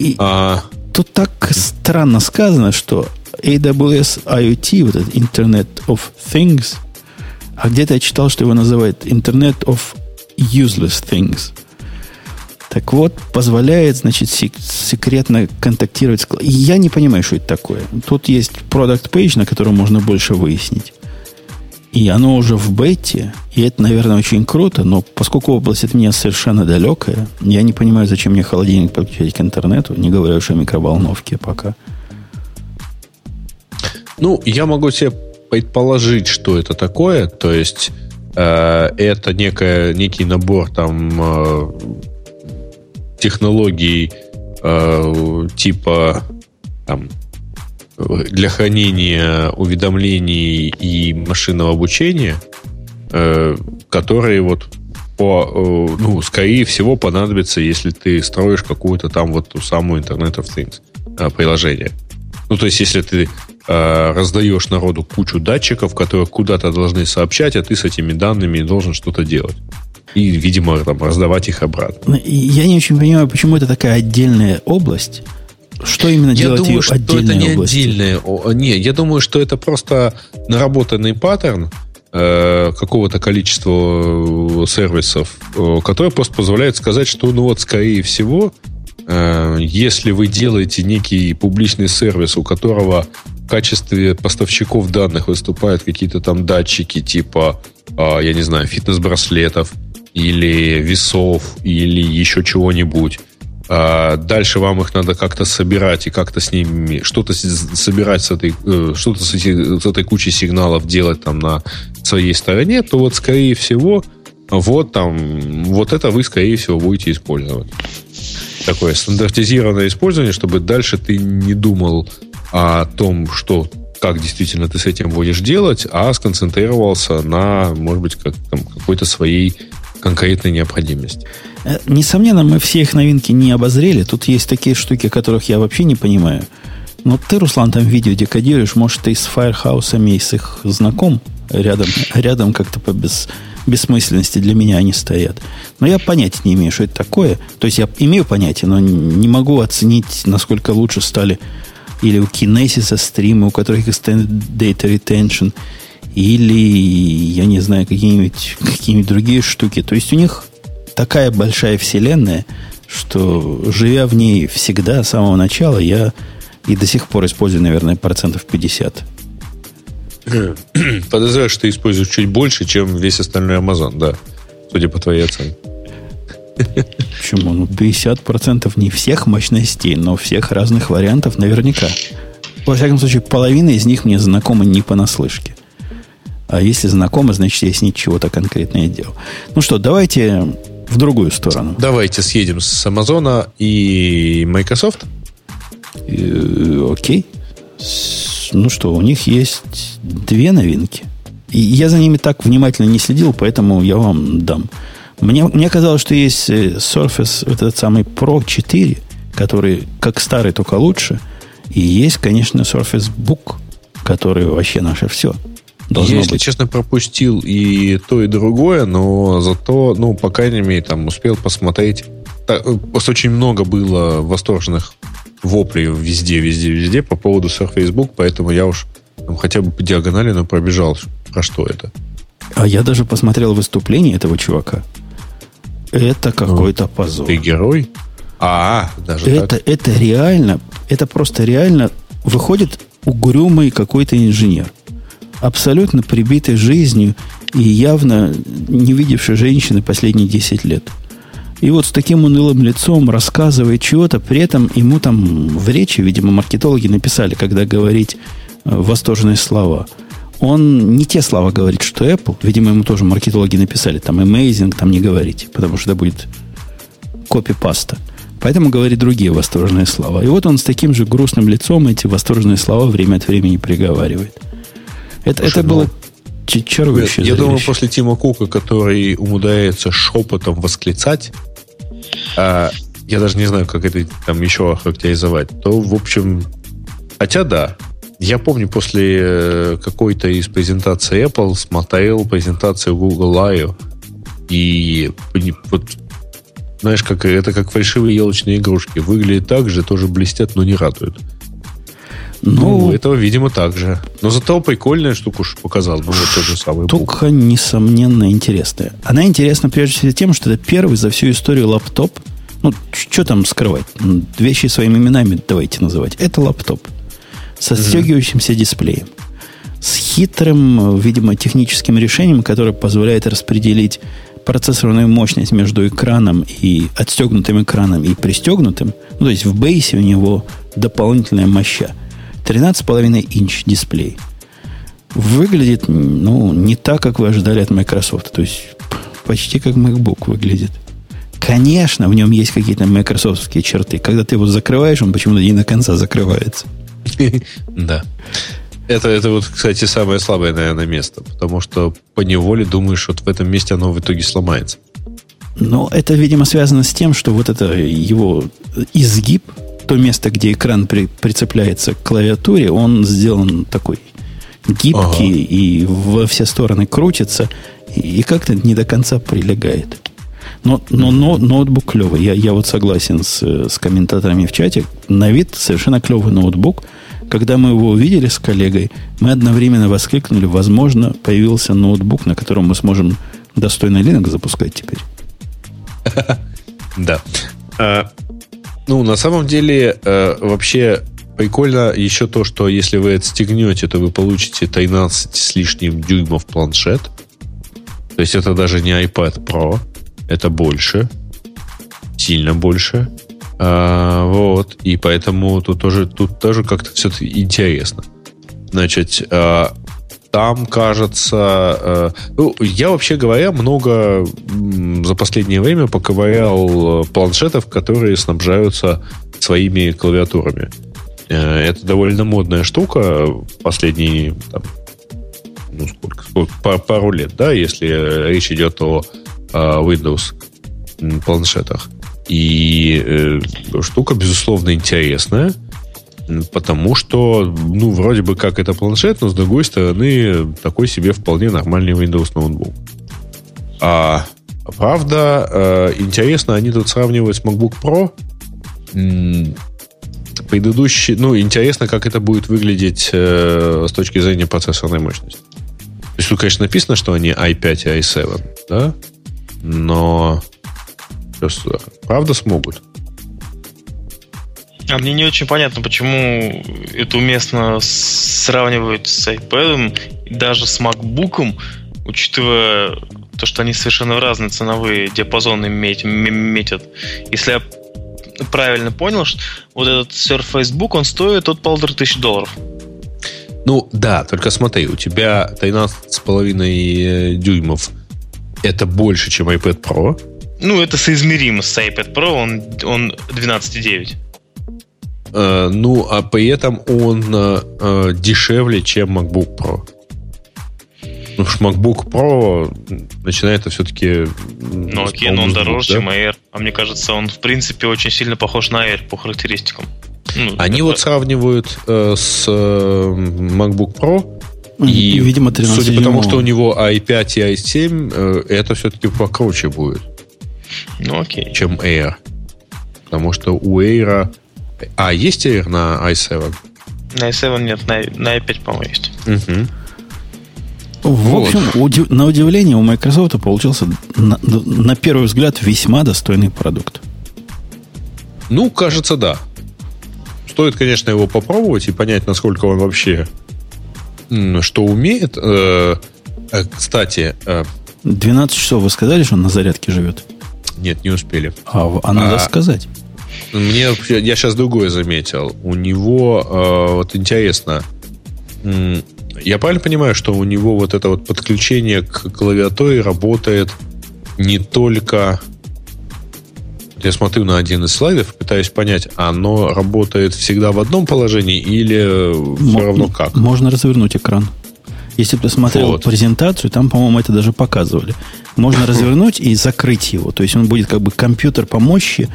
И а... тут так странно сказано, что AWS IoT, вот этот Internet of Things, а где-то я читал, что его называют Internet of Useless Things. Так вот, позволяет, значит, секретно контактировать с... Я не понимаю, что это такое. Тут есть product page, на котором можно больше выяснить. И оно уже в бете, и это, наверное, очень круто, но поскольку область от меня совершенно далекая, я не понимаю, зачем мне холодильник подключать к интернету, не говоря уж о микроволновке пока. Ну, я могу себе предположить, что это такое. То есть э, это некая, некий набор там э, технологий э, типа там, для хранения уведомлений и машинного обучения, э, которые вот по, э, ну, скорее всего понадобятся, если ты строишь какую-то там вот ту самую Internet of Things э, приложение. Ну, то есть, если ты раздаешь народу кучу датчиков, которые куда-то должны сообщать, а ты с этими данными должен что-то делать. И, видимо, там, раздавать их обратно. Я не очень понимаю, почему это такая отдельная область. Что именно я делает думаю, что это не областью? отдельное. Не, я думаю, что это просто наработанный паттерн э, какого-то количества э, сервисов, э, который просто позволяет сказать, что, ну вот, скорее всего, э, если вы делаете некий публичный сервис, у которого в качестве поставщиков данных выступают какие-то там датчики типа, э, я не знаю, фитнес-браслетов или весов или еще чего-нибудь, а дальше вам их надо как-то собирать и как-то с ними что-то собирать с этой, э, что-то с, эти, с этой кучей сигналов делать там на своей стороне, то вот скорее всего вот там, вот это вы скорее всего будете использовать. Такое стандартизированное использование, чтобы дальше ты не думал о том, что как действительно ты с этим будешь делать, а сконцентрировался на, может быть, как, там, какой-то своей конкретной необходимости. Э, несомненно, мы все их новинки не обозрели. Тут есть такие штуки, которых я вообще не понимаю. Но ты, Руслан, там видео декодируешь. Может, ты с Firehouse и с их знаком? Рядом, рядом как-то по без, бессмысленности для меня они стоят. Но я понятия не имею, что это такое. То есть я имею понятие, но не могу оценить, насколько лучше стали или у Kinesis стримы, у которых Extended Data Retention, или, я не знаю, какие-нибудь какие другие штуки. То есть у них такая большая вселенная, что живя в ней всегда, с самого начала, я и до сих пор использую, наверное, процентов 50. Подозреваю, что ты используешь чуть больше, чем весь остальной Amazon, да, судя по твоей оценке. Почему? Ну, 50% не всех мощностей, но всех разных вариантов наверняка. Во всяком случае, половина из них мне знакомы не понаслышке. А если знакомы, значит, я с ней чего-то конкретное делал. Ну что, давайте в другую сторону. Давайте съедем с Амазона и Microsoft. Э, окей. Ну что, у них есть две новинки. И я за ними так внимательно не следил, поэтому я вам дам. Мне, мне казалось, что есть э, Surface, вот этот самый Pro 4, который как старый, только лучше. И есть, конечно, Surface Book, который вообще наше все. Должно Я, если быть. честно, пропустил и то, и другое, но зато, ну, по крайней мере, там успел посмотреть. Так, э, очень много было восторженных воплей везде, везде, везде по поводу Surface Book, поэтому я уж там, хотя бы по диагонали, но пробежал, про что это. А я даже посмотрел выступление этого чувака. Это какой-то ну, позор. Ты герой? А, даже это, так? Это реально, это просто реально выходит угрюмый какой-то инженер абсолютно прибитой жизнью и явно не видевшей женщины последние 10 лет. И вот с таким унылым лицом рассказывает чего-то, при этом ему там в речи, видимо, маркетологи написали, когда говорить э, восторженные слова. Он не те слова говорит, что Apple. Видимо, ему тоже маркетологи написали, там amazing, там не говорите, потому что это будет копипаста. Поэтому говорит другие восторженные слова. И вот он с таким же грустным лицом эти восторженные слова время от времени приговаривает. Это, Слушай, это было ну, чарующее Я, я думаю, после Тима Кука, который умудряется шепотом восклицать, а, я даже не знаю, как это там еще характеризовать, то, в общем, хотя да, я помню после э, какой-то из презентаций Apple смотрел презентацию Google I.O. И вот знаешь, как, это как фальшивые елочные игрушки. Выглядят так же, тоже блестят, но не радуют. Ну, ну этого, видимо, так же. Но зато прикольная штука уж показал. Ну, вот тот же самый Штука, бук. несомненно, интересная. Она интересна прежде всего тем, что это первый за всю историю лаптоп. Ну, что там скрывать? Вещи своими именами давайте называть. Это лаптоп. Со стегивающимся mm-hmm. дисплеем. С хитрым, видимо, техническим решением, которое позволяет распределить процессорную мощность между экраном и отстегнутым экраном и пристегнутым, ну, то есть в бейсе у него дополнительная моща. 13,5 инч дисплей. Выглядит, ну, не так, как вы ожидали от Microsoft. То есть почти как MacBook выглядит. Конечно, в нем есть какие-то майкрософтские черты. Когда ты его закрываешь, он почему-то не на конца закрывается. Да. Это, это вот, кстати, самое слабое, наверное, место. Потому что по неволе думаешь, вот в этом месте оно в итоге сломается. Но это, видимо, связано с тем, что вот это его изгиб, то место, где экран при, прицепляется к клавиатуре, он сделан такой гибкий ага. и во все стороны крутится, и, и как-то не до конца прилегает. Но, но, но ноутбук клевый. Я, я вот согласен с, с комментаторами в чате. На вид совершенно клевый ноутбук. Когда мы его увидели с коллегой, мы одновременно воскликнули, возможно, появился ноутбук, на котором мы сможем достойно Linux запускать теперь. Да. Ну, на самом деле, э, вообще прикольно еще то, что если вы отстегнете, то вы получите 13 с лишним дюймов планшет. То есть это даже не iPad Pro, это больше, сильно больше. А, вот. И поэтому тут тоже, тут тоже как-то все интересно. Значит, а, там, кажется... А, ну, я, вообще говоря, много за последнее время поковырял планшетов, которые снабжаются своими клавиатурами. Э, это довольно модная штука последние там, ну, сколько, сколько, пару лет, да, если речь идет о Windows планшетах. И э, штука, безусловно, интересная, потому что, ну, вроде бы как это планшет, но с другой стороны, такой себе вполне нормальный Windows ноутбук. А правда, э, интересно, они тут сравнивают с MacBook Pro. Предыдущий, ну, интересно, как это будет выглядеть э, с точки зрения процессорной мощности. То есть тут, конечно, написано, что они i5 и i7, да? Но Правда смогут? А мне не очень понятно, почему это уместно сравнивать с iPad и даже с MacBook, учитывая то, что они совершенно разные ценовые диапазоны метят. Если я правильно понял, что вот этот Surface Book, он стоит от полутора тысяч долларов. Ну да, только смотри, у тебя 13,5 дюймов это больше, чем iPad Pro. Ну, это соизмеримо с iPad Pro, он, он 12,9. Э, ну, а при этом он э, э, дешевле, чем MacBook Pro. Ну, что MacBook Pro начинает это все-таки... Ну, окей, но он дороже, да? чем Air. А мне кажется, он, в принципе, очень сильно похож на Air по характеристикам. Ну, Они это... вот сравнивают э, с э, MacBook Pro, и, и видимо, 13 судя по тому, что у него i5 и i7, э, это все-таки покруче будет. Ну, окей. Чем Air. Потому что у Air... А, есть Air на i7? На i7 нет, на, на i5, по-моему, есть. Угу. В вот. общем, удив, на удивление у Microsoft получился на, на первый взгляд весьма достойный продукт. Ну, кажется, да. Стоит, конечно, его попробовать и понять, насколько он вообще что умеет. Э, э, кстати... 12 э, часов вы сказали, что он на зарядке живет? Нет, не успели. А, а надо а, сказать. Мне, я сейчас другое заметил. У него, э, вот интересно, я правильно понимаю, что у него вот это вот подключение к клавиатуре работает не только Я смотрю на один из слайдов, пытаюсь понять, оно работает всегда в одном положении или все Мо- равно как? Можно развернуть экран. Если ты смотрел Вот. презентацию, там, по-моему, это даже показывали. Можно развернуть и закрыть его. То есть он будет как бы компьютер по мощи,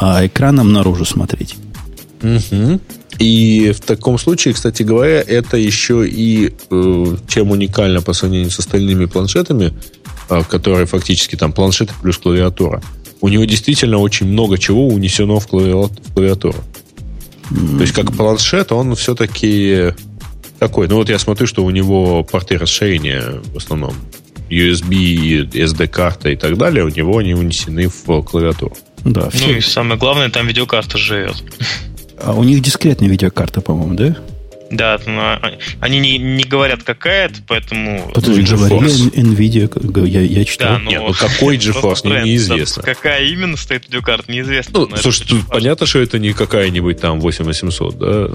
а экраном наружу смотреть. Мгм. И в таком случае, кстати говоря, это еще и э, чем уникально по сравнению с остальными планшетами, э, которые фактически там планшеты плюс клавиатура. У него действительно очень много чего унесено в, клавиа- в клавиатуру. То есть как планшет, он все-таки такой. Ну вот я смотрю, что у него порты расширения в основном USB, SD-карта и так далее, у него они унесены в клавиатуру. Да, Ну все. и самое главное, там видеокарта живет. А у них дискретная видеокарта, по-моему, да? Да, ну, а- они не, не говорят какая-то, поэтому... Подожди, GeForce. говорили Nvidia, я, я читал. Да, ну, Нет, ну какой GeForce, бренд, неизвестно. Какая именно стоит видеокарта, неизвестно. Ну, но это слушай, понятно, что это не какая-нибудь там 8800, да?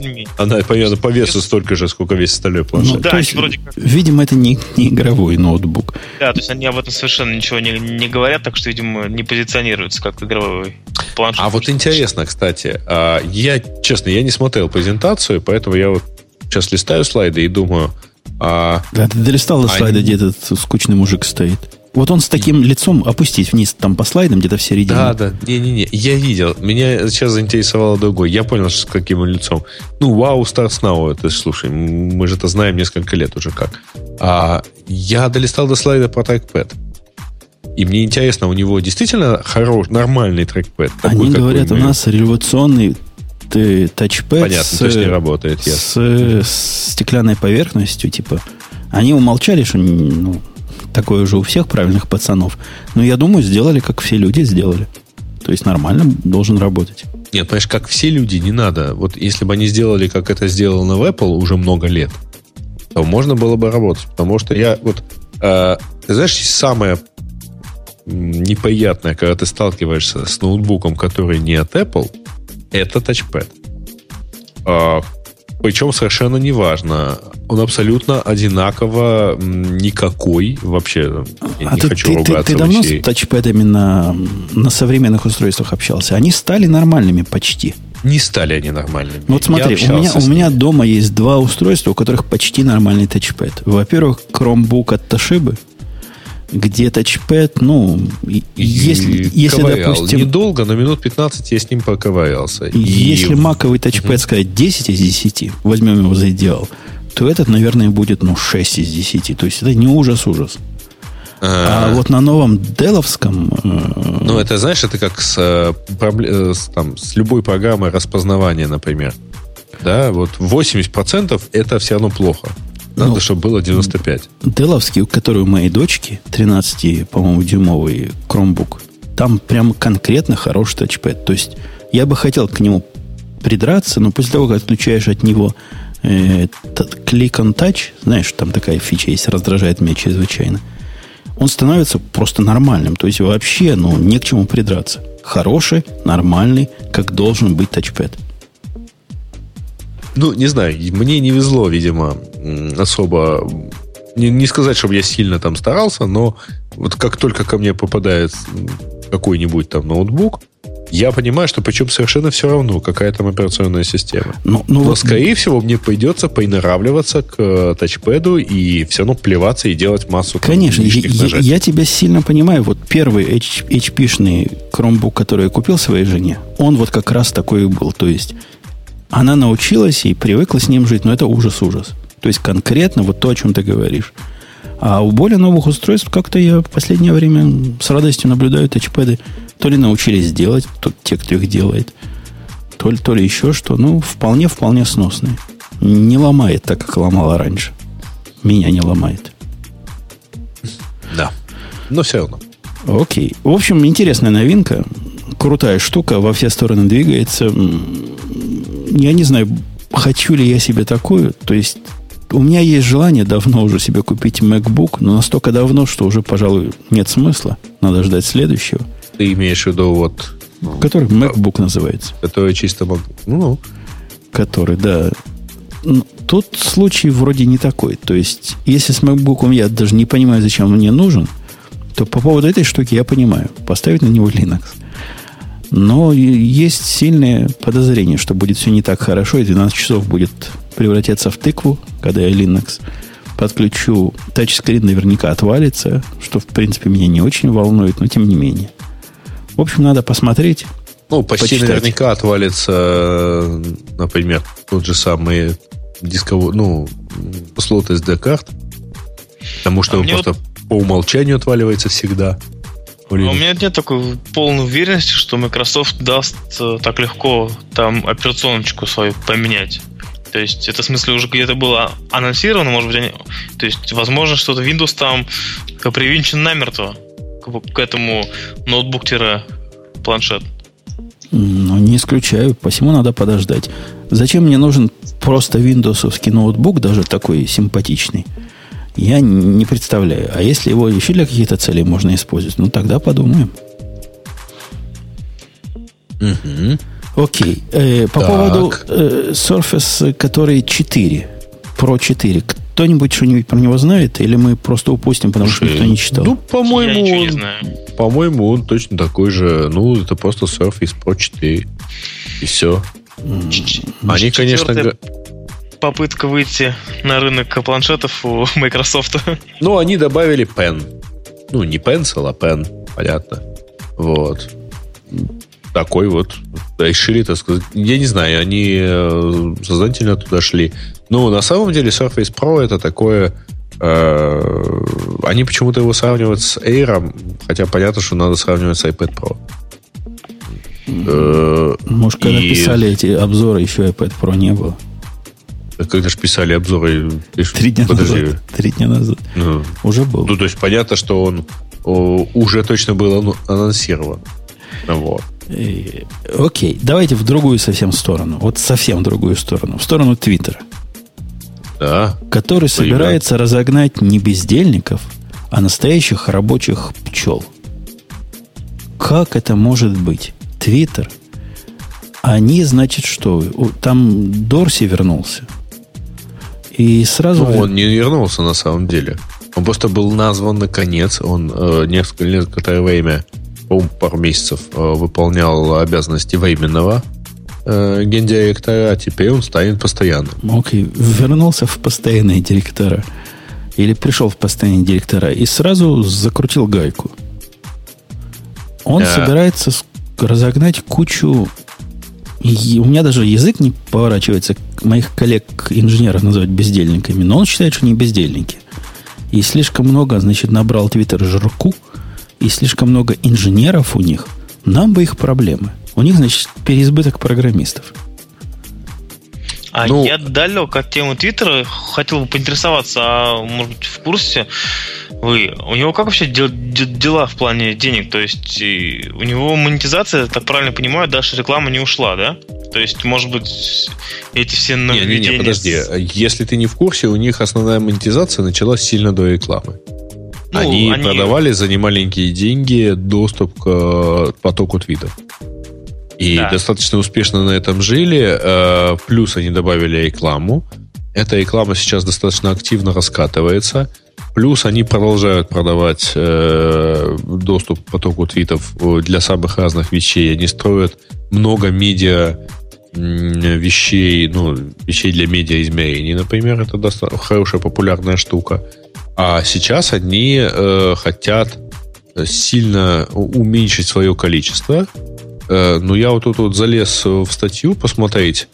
Менее. Она, понятно, по весу столько же, сколько весь остальной Ну, планшет. да, то есть, вроде как. видимо, это не, не игровой ноутбук. Да, то есть они об этом совершенно ничего не, не говорят, так что, видимо, не позиционируются как игровой планшет. А вот интересно, кстати, а, я, честно, я не смотрел презентацию, поэтому я вот сейчас листаю слайды и думаю, а, Да, ты долистал до Они- слайда, где этот скучный мужик стоит. Вот он с таким лицом, опустить вниз там по слайдам, где-то в середине. да, да, не-не-не, я видел, меня сейчас заинтересовало другое, я понял, что с каким он лицом. Ну, вау, Starts Now, это, слушай, мы же это знаем несколько лет уже как. А, я долистал до слайда про трекпэд. И мне интересно, у него действительно хороший, нормальный трекпэд? Они Такой, какой говорят, у нас революционный т- тачпэд Понятно, с, то есть не работает, с, с стеклянной поверхностью, типа. Они умолчали, что ну, такое уже у всех правильных пацанов. Но я думаю, сделали, как все люди сделали. То есть нормально должен работать. Нет, понимаешь, как все люди, не надо. Вот если бы они сделали, как это сделано в Apple уже много лет, то можно было бы работать. Потому что я вот... э, знаешь, самое неприятное, когда ты сталкиваешься с ноутбуком, который не от Apple, это тачпэд. Причем совершенно неважно. Он абсолютно одинаково никакой вообще. Я а не ты, хочу ты- ты- ругаться ты давно с тачпэдами на, на современных устройствах общался? Они стали нормальными почти. Не стали они нормальными. Вот смотри, у меня, у меня дома есть два устройства, у которых почти нормальный тачпэд. Во-первых, Chromebook от Toshiba, где тачпэд, ну, и- если, если ковырял. допустим, Недолго, но минут 15 я с ним поковырялся. И если маковый тачпэд сказать 10 из 10, возьмем его за идеал, то этот, наверное, будет, ну, 6 из 10. То есть это не ужас-ужас. А, А, вот на новом Деловском э, Ну, это, знаешь, это как с, э, э, с, там, с любой программой распознавания, например. Да, вот 80% это все равно плохо. Надо, Ну, чтобы было 95. Деловский, который у моей дочки, 13, по-моему, дюймовый Chromebook, там прям конкретно хороший тачпэд. То есть я бы хотел к нему придраться, но после того, как отключаешь от него э, click on touch, знаешь, там такая фича есть, раздражает меня чрезвычайно, он становится просто нормальным. То есть вообще, ну, не к чему придраться. Хороший, нормальный, как должен быть тачпэд. Ну, не знаю, мне не везло, видимо, особо. Не, не сказать, чтобы я сильно там старался, но вот как только ко мне попадает какой-нибудь там ноутбук, я понимаю, что причем совершенно все равно, какая там операционная система. Ну, ну Но, вот скорее всего, мне придется приноравливаться к э, тачпэду и все равно плеваться и делать массу там, Конечно, я, лишних я- нажатий. я тебя сильно понимаю. Вот первый HP-шный Chromebook, который я купил своей жене, он вот как раз такой и был. То есть она научилась и привыкла с ним жить, но это ужас-ужас. То есть конкретно вот то, о чем ты говоришь. А у более новых устройств как-то я в последнее время с радостью наблюдаю тачпэды. То ли научились делать, то те, кто их делает, то ли, то ли еще что. Ну, вполне-вполне сносные. Не ломает так, как ломала раньше. Меня не ломает. Да. Но все равно. Окей. В общем, интересная новинка. Крутая штука, во все стороны двигается. Я не знаю, хочу ли я себе такую. То есть, у меня есть желание давно уже себе купить MacBook, но настолько давно, что уже, пожалуй, нет смысла. Надо ждать следующего. Ты имеешь в виду вот, Который MacBook называется. который чисто... мог- Ну, Который, да. Ну, Тут случай вроде не такой. То есть, если с MacBook я даже не понимаю, зачем он мне нужен, то по поводу этой штуки я понимаю. Поставить на него Linux. Но есть сильное подозрение, что будет все не так хорошо, и 12 часов будет превратиться в тыкву, когда я Linux подключу. Тачскрин наверняка отвалится, что, в принципе, меня не очень волнует, но тем не менее. В общем, надо посмотреть. Ну, почти почитать. наверняка отвалится, например, тот же самый дисковой, ну, слот SD-карт, потому что а он просто вот... по умолчанию отваливается всегда. А у меня нет такой полной уверенности, что Microsoft даст э, так легко там операционочку свою поменять. То есть это в смысле уже где-то было анонсировано, может быть, они... То есть, возможно, что-то Windows там привинчен намертво к, к этому ноутбук-планшет. Ну, не исключаю. Посему надо подождать. Зачем мне нужен просто виндовсовский ноутбук, даже такой симпатичный? Я не представляю. А если его еще для каких-то целей можно использовать, ну тогда подумаем. Угу. Окей. Э, по так. поводу э, Surface, который 4, Pro 4. Кто-нибудь что-нибудь про него знает? Или мы просто упустим, потому Слушай, что никто не читал? Ну, по-моему, он, по-моему, он точно такой же. Ну, это просто Surface Pro 4. И все. Они, конечно... Попытка выйти на рынок планшетов у Microsoft. Ну, они добавили Pen. Ну, не Pencil, а Pen, понятно. Вот такой вот решили, так сказать. Я не знаю, они э, сознательно туда шли. Но на самом деле Surface Pro это такое... Э, они почему-то его сравнивают с Air, хотя понятно, что надо сравнивать с iPad Pro. Э, Может, когда и... писали эти обзоры, еще iPad Pro не было. Когда же писали обзоры? Три дня Подожди. назад. Три дня назад. Ну, уже был. Ну, то есть понятно, что он уже точно был анонсирован. Вот. Окей, давайте в другую совсем сторону. Вот совсем в другую сторону. В сторону Твиттера. Да. Который собирается разогнать не бездельников, а настоящих рабочих пчел. Как это может быть? Твиттер. Они, значит, что? Там Дорси вернулся. И сразу... Ну, он не вернулся на самом деле. Он просто был назван наконец. Он э, несколько, некоторое время по пару месяцев э, выполнял обязанности временного э, гендиректора, а теперь он станет постоянным. Окей, okay. вернулся в постоянные директора. Или пришел в постоянные директора и сразу закрутил гайку. Он yeah. собирается разогнать кучу... У меня даже язык не поворачивается моих коллег-инженеров называть бездельниками, но он считает, что не бездельники. И слишком много, значит, набрал Твиттер жирку – и слишком много инженеров у них, нам бы их проблемы. У них, значит, переизбыток программистов. А ну, я далек от темы Твиттера. Хотел бы поинтересоваться, а может быть в курсе вы, у него как вообще дел, дела в плане денег? То есть у него монетизация, так правильно понимаю, даже реклама не ушла, да? То есть, может быть, эти все нововведения... Не, не, не, подожди. Если ты не в курсе, у них основная монетизация началась сильно до рекламы. Ну, они, они продавали за немаленькие деньги доступ к э, потоку твитов. И да. достаточно успешно на этом жили. Э, плюс они добавили рекламу. Эта реклама сейчас достаточно активно раскатывается. Плюс они продолжают продавать э, доступ к потоку твитов для самых разных вещей. Они строят много медиа вещей, ну, вещей для медиа измерений, например, это достаточно хорошая популярная штука. А сейчас они э, хотят сильно уменьшить свое количество. Э, но я вот тут вот залез в статью посмотреть.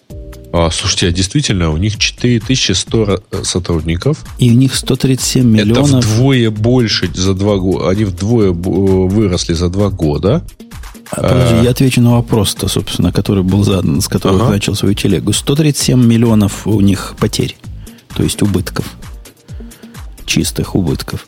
А, слушайте, а действительно, у них 4100 э, сотрудников. И у них 137 миллионов. Это вдвое больше за два года. Они вдвое э, выросли за два года. А, подожди, а... я отвечу на вопрос-то, собственно, который был задан, с которого ага. начал свою телегу. 137 миллионов у них потерь, то есть убытков чистых убытков.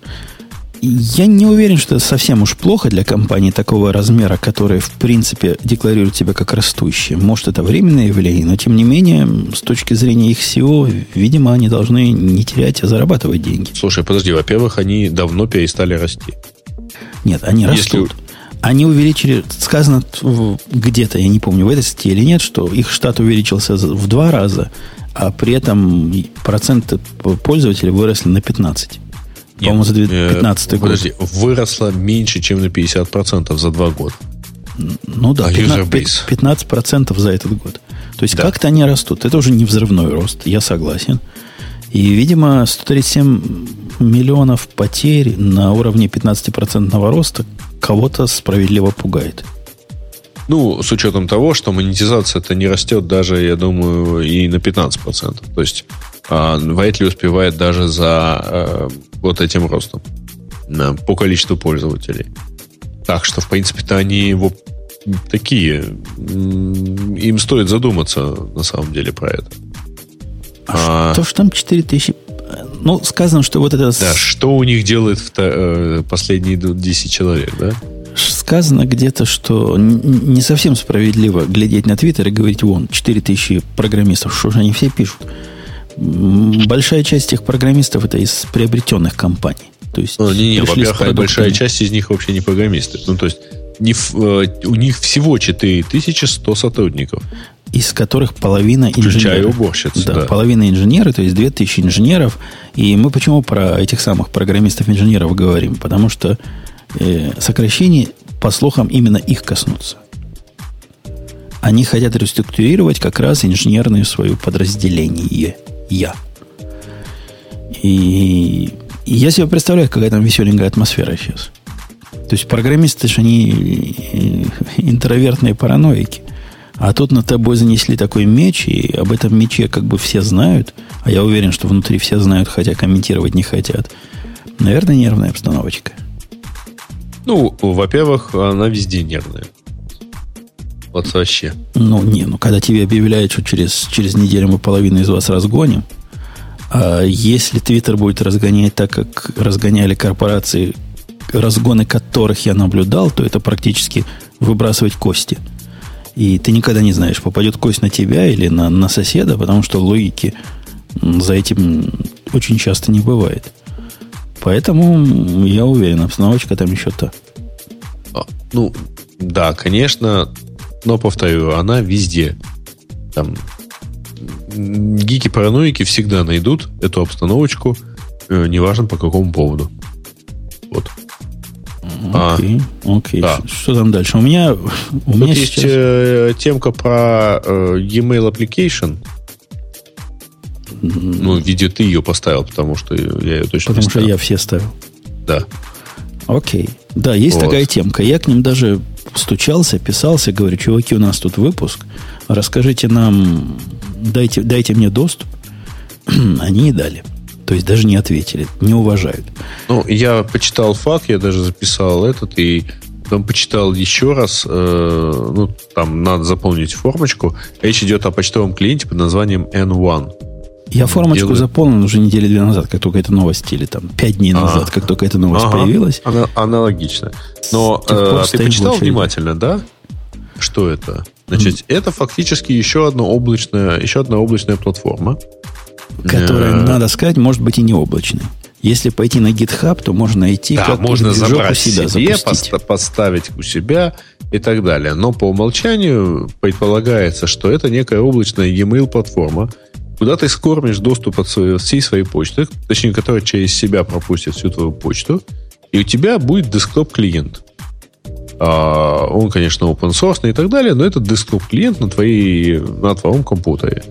Я не уверен, что это совсем уж плохо для компании такого размера, которые, в принципе, декларируют себя как растущие. Может, это временное явление, но, тем не менее, с точки зрения их SEO, видимо, они должны не терять, а зарабатывать деньги. Слушай, подожди, во-первых, они давно перестали расти. Нет, они Если... растут. Они увеличили, сказано где-то, я не помню, в этой статье или нет, что их штат увеличился в два раза, а при этом проценты пользователей выросли на 15. По-моему, за 2015 э, год. Подожди, выросла меньше, чем на 50% за два года. Ну да, А 15%, user 15% за этот год. То есть Да. как-то они растут. Это уже не взрывной рост, я согласен. И, видимо, 137 миллионов потерь на уровне 15% роста кого-то справедливо пугает. Ну, с учетом того, что монетизация это не растет даже, я думаю, и на 15%. То есть а, вряд ли успевает даже за э, вот этим ростом по количеству пользователей. Так что, в принципе-то, они его такие. Им стоит задуматься, на самом деле, про это. А, А. что ж там 4000? Ну, сказано, что вот это... Да, что у них делает вто- э, последние 10 человек, да? Сказано где-то, что не совсем справедливо глядеть на Твиттер и говорить, вон, 4000 программистов, что же они все пишут. Большая часть этих программистов это из приобретенных компаний. То есть Ну, не, не, во-первых, большая часть из них вообще не программисты. Ну, то есть, не э, у них всего 4100 сотрудников, из которых половина включая инженеров. уборщиц. Да, да. половина инженеры, то есть 2000 инженеров. И мы почему про этих самых программистов-инженеров говорим? Потому что э, сокращения, по слухам, именно их коснутся. Они хотят реструктурировать как раз инженерное свое подразделение. Я. И, я себе представляю, какая там веселенькая атмосфера сейчас. То есть программисты же они э, интровертные параноики. А тут над тобой занесли такой меч, и об этом мече как бы все знают. А я уверен, что внутри все знают, хотя комментировать не хотят. Наверное, нервная обстановочка. Ну, во-первых, она везде нервная. Вот вообще. Ну, не, ну когда тебе объявляют, что через, через неделю мы половину из вас разгоним, а если Твиттер будет разгонять так, как разгоняли корпорации, разгоны которых я наблюдал, то это практически выбрасывать кости. И ты никогда не знаешь, попадет кость на тебя или на, на соседа, потому что логики за этим очень часто не бывает. Поэтому я уверен, обстановочка там еще та. А, Ну, да, конечно, но повторю, она везде. Там гики-параноики всегда найдут эту обстановочку, э, неважно по какому поводу. Вот. А, Окей, окей. да. Что, там дальше? У меня, у Тут меня есть сейчас... э, темка про э, e-mail application. Ну, виде ты ее поставил, потому что я ее точно Потому что я все ставил. Да. Окей. Да, есть Вот. такая темка. Я к ним даже стучался, писался, говорю, чуваки, у нас тут выпуск. Расскажите нам, дайте, дайте мне доступ. Они и дали. То есть даже не ответили, не уважают. Ну, я почитал факт, я даже записал этот, и потом почитал еще раз, э, ну, там надо заполнить формочку. Речь идет о почтовом клиенте под названием N1. Я формочку Делаю. заполнил уже недели две назад, как только эта новость, или там пять дней назад, Ага. как только эта новость Ага. появилась. Ана- аналогично. Но э, ты почитал внимательно, да? Что это? Значит, это фактически еще одна облачная, еще одна облачная платформа. Которая, Э, надо сказать, может быть и не облачной. Если пойти на GitHub, то можно найти, Да, как можно движок у забрать себя себе, запустить. поста- поставить у себя и так далее. Но по умолчанию предполагается, что это некая облачная e-mail платформа, куда ты скормишь доступ от своей, всей своей почты, точнее, которая через себя пропустит всю твою почту, и у тебя будет десктоп-клиент. А, он, конечно, open source и так далее, но это десктоп-клиент на, твоей, на твоем компьютере.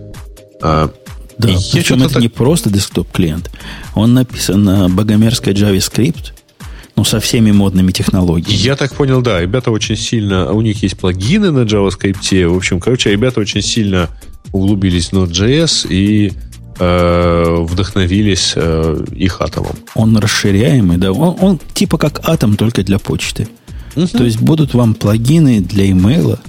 А, Да, И причем это так- не просто десктоп-клиент. Он написан на богомерзкой JavaScript, ну, со всеми модными технологиями. Я так понял, да, ребята очень сильно, у них есть плагины на JavaScript. В общем, короче, ребята очень сильно углубились в Node.js и э, вдохновились э, их атомом. Он расширяемый, да. Он, он типа как атом, только для почты. То есть будут вам плагины для имейла,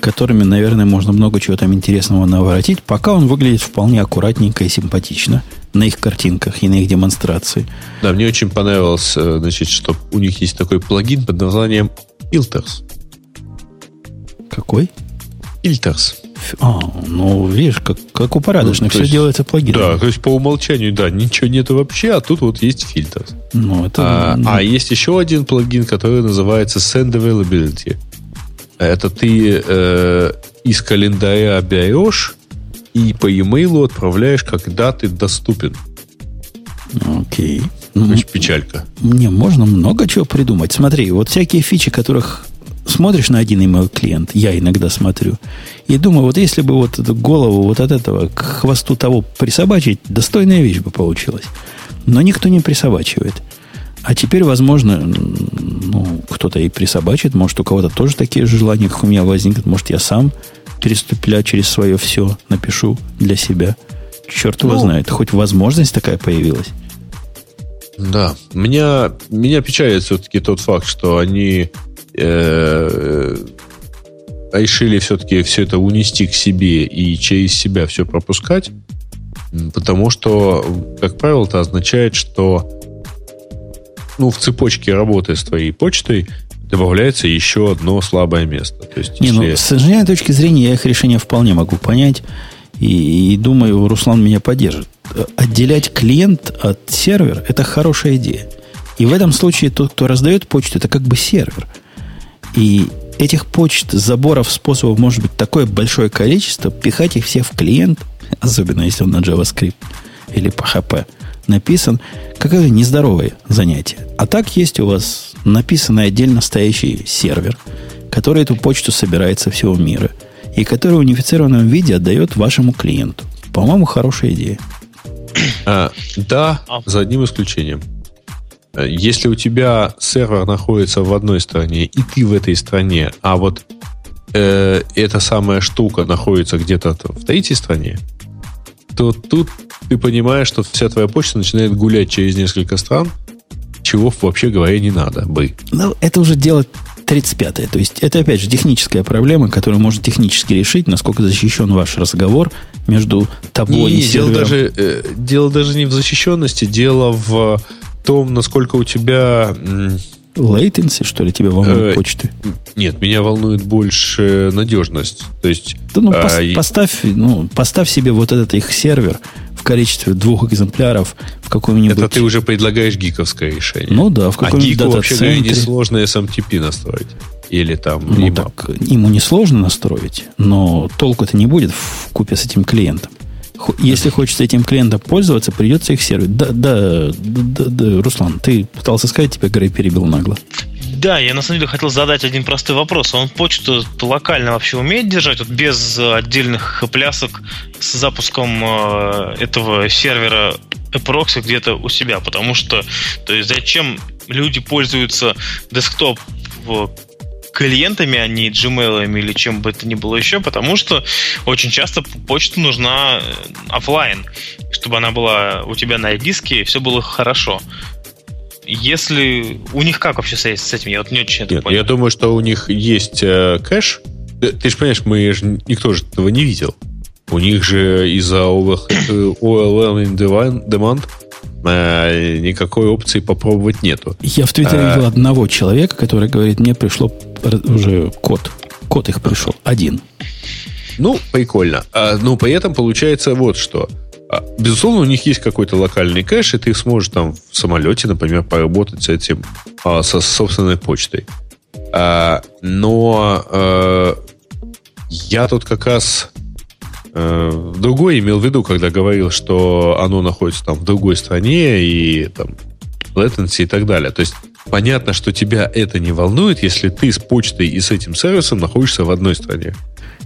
которыми, наверное, можно много чего там интересного наворотить, пока он выглядит вполне аккуратненько и симпатично на их картинках и на их демонстрации. Да, мне очень понравилось, э, значит, что у них есть такой плагин под названием Filters. Какой? Filters. А, ну, видишь, как, как у порядочных, Ну, все есть- делается плагином. Да, то есть по умолчанию, да, ничего нету вообще, а тут вот есть Filters. Ну, это... А, ну, а есть еще один плагин, который называется Send Availability. Это ты э, из календаря берешь и по e-mail отправляешь, когда ты доступен. Окей. Очень печалька. Мне можно много чего придумать. Смотри, вот всякие фичи, которых смотришь на один email клиент, я иногда смотрю, и думаю, вот если бы вот эту голову вот от этого к хвосту того присобачить, достойная вещь бы получилась. Но никто не присобачивает. А теперь, возможно, ну, кто-то и присобачит, может, у кого-то тоже такие же желания, как у меня возникнут, может, я сам переступля через свое все напишу для себя. Черт его ну, знает, хоть возможность такая появилась. Да, меня, меня печалит все-таки тот факт, что они решили все-таки все это унести к себе и через себя все пропускать, потому что, как правило, это означает, что ну, в цепочке работы с твоей почтой добавляется еще одно слабое место. То есть, Не, если... ну, с инженерной точки зрения я их решение вполне могу понять. И, и думаю, Руслан меня поддержит. Отделять клиент от сервера – это хорошая идея. И в этом случае тот, кто раздает почту, это как бы сервер. И этих почт, заборов, способов может быть такое большое количество, пихать их все в клиент, особенно если он на JavaScript или PHP написан, какое нездоровое занятие. А так есть у вас написанный отдельно стоящий сервер, который эту почту собирает со всего мира – и который в унифицированном виде отдает вашему клиенту. По-моему, хорошая идея. А, да, а. за одним исключением. Если у тебя сервер находится в одной стране, и ты в этой стране, а вот э, эта самая штука находится где-то в третьей стране, то тут ты понимаешь, что вся твоя почта начинает гулять через несколько стран, чего вообще говоря не надо бы. Ну, это уже дело 35-е. То есть это, опять же, техническая проблема, которую можно технически решить, насколько защищен ваш разговор между тобой не, и дело даже, э, дело даже не в защищенности, дело в том, насколько у тебя... Latency, что ли, тебя волнует э, почты? Нет, меня волнует больше надежность. То есть... Да, ну, а, поставь, ну, поставь себе вот этот их сервер в количестве двух экземпляров в каком-нибудь... Это ты уже предлагаешь гиковское решение. Ну да, в каком-нибудь А гику, вообще говоря, несложно SMTP настроить. Или там... Ну, так, ему несложно настроить, но толку-то не будет в купе с этим клиентом. Если хочется этим клиентом пользоваться, придется их сервис. Да, да, да, да, Руслан, ты пытался сказать, тебя Грей перебил нагло. Да, я на самом деле хотел задать один простой вопрос. Он почту локально вообще умеет держать, вот без отдельных плясок с запуском э, этого сервера proxy где-то у себя? Потому что, то есть, зачем люди пользуются десктоп клиентами, а не Gmail или чем бы это ни было еще, потому что очень часто почта нужна э, офлайн, чтобы она была у тебя на диске и все было хорошо. Если у них как вообще с этим? Я вот не очень это Нет, понял. Я думаю, что у них есть э, кэш. Ты же понимаешь, мы же никто же этого не видел. У них же из-за OLM Demand э, никакой опции попробовать нету. Я в Твиттере а... видел одного человека, который говорит, мне пришло уже код. Код их пришел. Один. Ну, прикольно. А, ну, при этом получается вот что. А, безусловно, у них есть какой-то локальный кэш, и ты сможешь там в самолете, например, поработать с этим, а, со собственной почтой. А, но а, я тут как раз а, другой имел в виду, когда говорил, что оно находится там в другой стране и там latency и так далее. То есть понятно, что тебя это не волнует, если ты с почтой и с этим сервисом находишься в одной стране.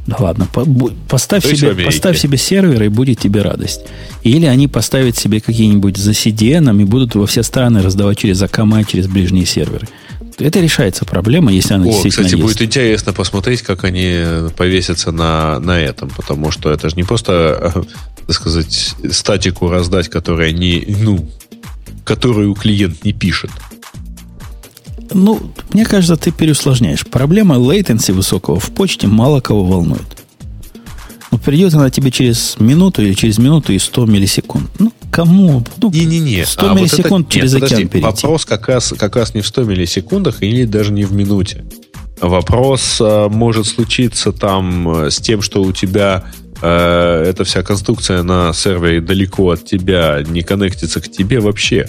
Да ладно, по, поставь, себе, поставь себе сервер, и будет тебе радость. Или они поставят себе какие-нибудь за CDN и будут во все страны раздавать через Акама, через ближние серверы. Это решается проблема, если она О, действительно кстати, есть. будет интересно посмотреть, как они повесятся на, на этом, потому что это же не просто, э, так сказать, статику раздать, которая не, ну, которую клиент не пишет. Ну, мне кажется, ты переусложняешь. Проблема latency высокого в почте мало кого волнует. Ну, придет она тебе через минуту или через минуту и 100 миллисекунд. Ну, кому? Ну, Не-не-не. 100 а миллисекунд вот это, через нет, океан подожди, перейти. Вопрос как раз, как раз не в 100 миллисекундах или даже не в минуте. Вопрос а, может случиться там э, с тем, что у тебя э, эта вся конструкция на сервере далеко от тебя, не коннектится к тебе вообще.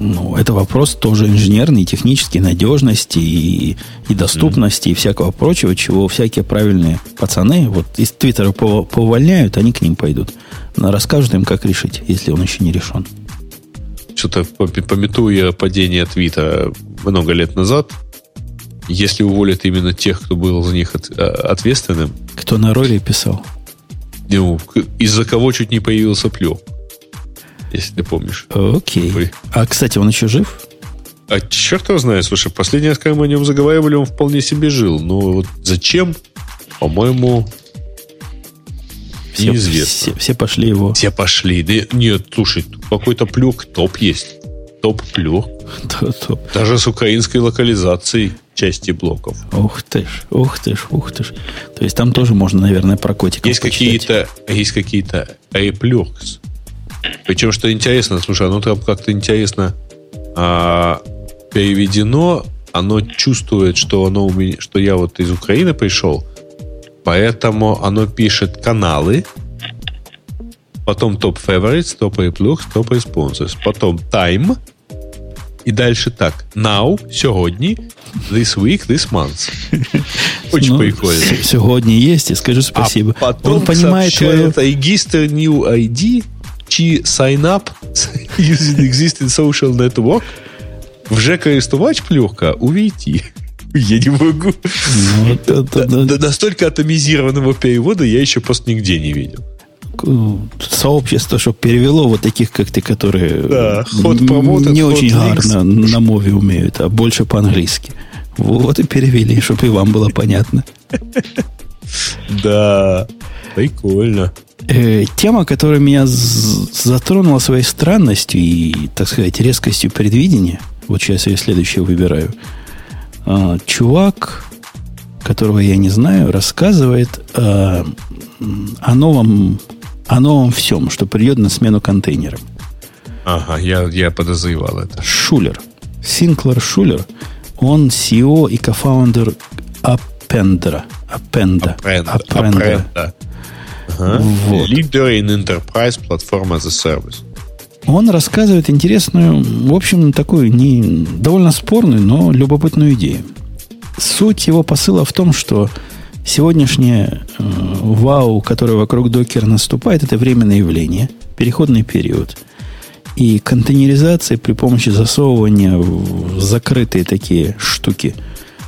Ну, это вопрос тоже инженерный, технический, надежности и, и доступности mm. и всякого прочего, чего всякие правильные пацаны вот из Твиттера повольняют, они к ним пойдут. Расскажут им, как решить, если он еще не решен. что-то пометуя падение твита много лет назад, если уволят именно тех, кто был за них от, а, ответственным. Кто на роли писал? Ну, из-за кого чуть не появился плев. Если ты помнишь. Окей. Ой. А, кстати, он еще жив? А черт его знает. Слушай, последний раз, когда мы о нем заговаривали, он вполне себе жил. Но вот зачем, по-моему, все, неизвестно. Все, все пошли его. Все пошли. Да, нет, слушай, какой-то плюк топ есть. Топ плюк. Даже с украинской локализацией части блоков. Ух ты ж, ух ты ж, ух ты ж. То есть там тоже можно, наверное, про котиков Есть какие-то, есть какие-то Aplux. Причем, что интересно, слушай, оно там как-то интересно а, переведено, оно чувствует, что оно у меня, что я вот из Украины пришел, поэтому оно пишет каналы, потом топ favorites, топ Aplux, топ sponsors, потом time, и дальше так. Now, сегодня, this week, this month. Очень ну, прикольно. Сегодня есть, и скажу спасибо. А потом Он понимает твою... register new ID, чи sign up using existing social network. Вже користувач плюхка увійти. Я не могу. Ну, это, это, Настолько атомизированного перевода я еще просто нигде не видел сообщество, чтобы перевело вот таких, как ты, которые да, ход не ход очень гарно на мове умеют, а больше по-английски. Вот и перевели, чтобы и вам было понятно. Да, прикольно. Э, тема, которая меня затронула своей странностью и, так сказать, резкостью предвидения, вот сейчас я следующее выбираю. А, чувак, которого я не знаю, рассказывает о, о новом о новом всем, что придет на смену контейнерам. Ага, я, я подозревал это. Шулер. Синклер Шулер, он CEO и кофаундер Appendra. Appenda. Appenda. Appenda. Ага. Вот. Leader in Enterprise Platform as a Service. Он рассказывает интересную, в общем, такую не довольно спорную, но любопытную идею. Суть его посыла в том, что Сегодняшнее э, вау, которое вокруг докера наступает, это временное явление, переходный период. И контейнеризация при помощи засовывания в закрытые такие штуки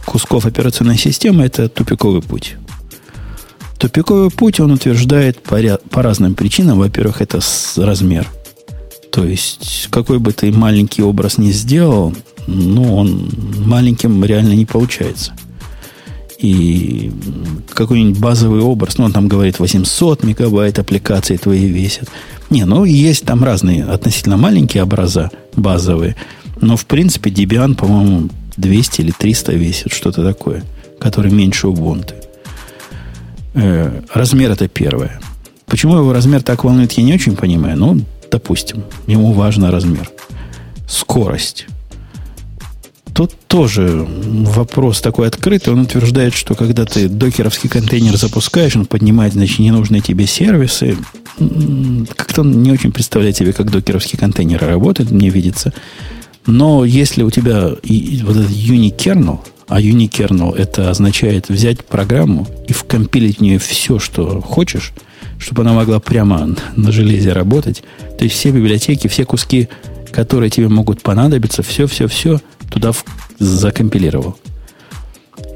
кусков операционной системы – это тупиковый путь. Тупиковый путь он утверждает по, ряд, по разным причинам. Во-первых, это размер. То есть, какой бы ты маленький образ ни сделал, ну, он маленьким реально не получается – и какой-нибудь базовый образ, ну, он там говорит 800 мегабайт аппликации твои весят. Не, ну, есть там разные относительно маленькие образа базовые, но, в принципе, Debian, по-моему, 200 или 300 весит, что-то такое, который меньше Ubuntu. Э, размер это первое. Почему его размер так волнует, я не очень понимаю. Ну, допустим, ему важен размер. Скорость. Тут тоже вопрос такой открытый. Он утверждает, что когда ты докеровский контейнер запускаешь, он поднимает, значит, ненужные тебе сервисы. Как-то он не очень представляет себе, как докеровский контейнер работает, мне видится. Но если у тебя вот этот unikernel, а unikernel это означает взять программу и вкомпилить в нее все, что хочешь, чтобы она могла прямо на железе работать, то есть все библиотеки, все куски, которые тебе могут понадобиться, все-все-все – туда закомпилировал.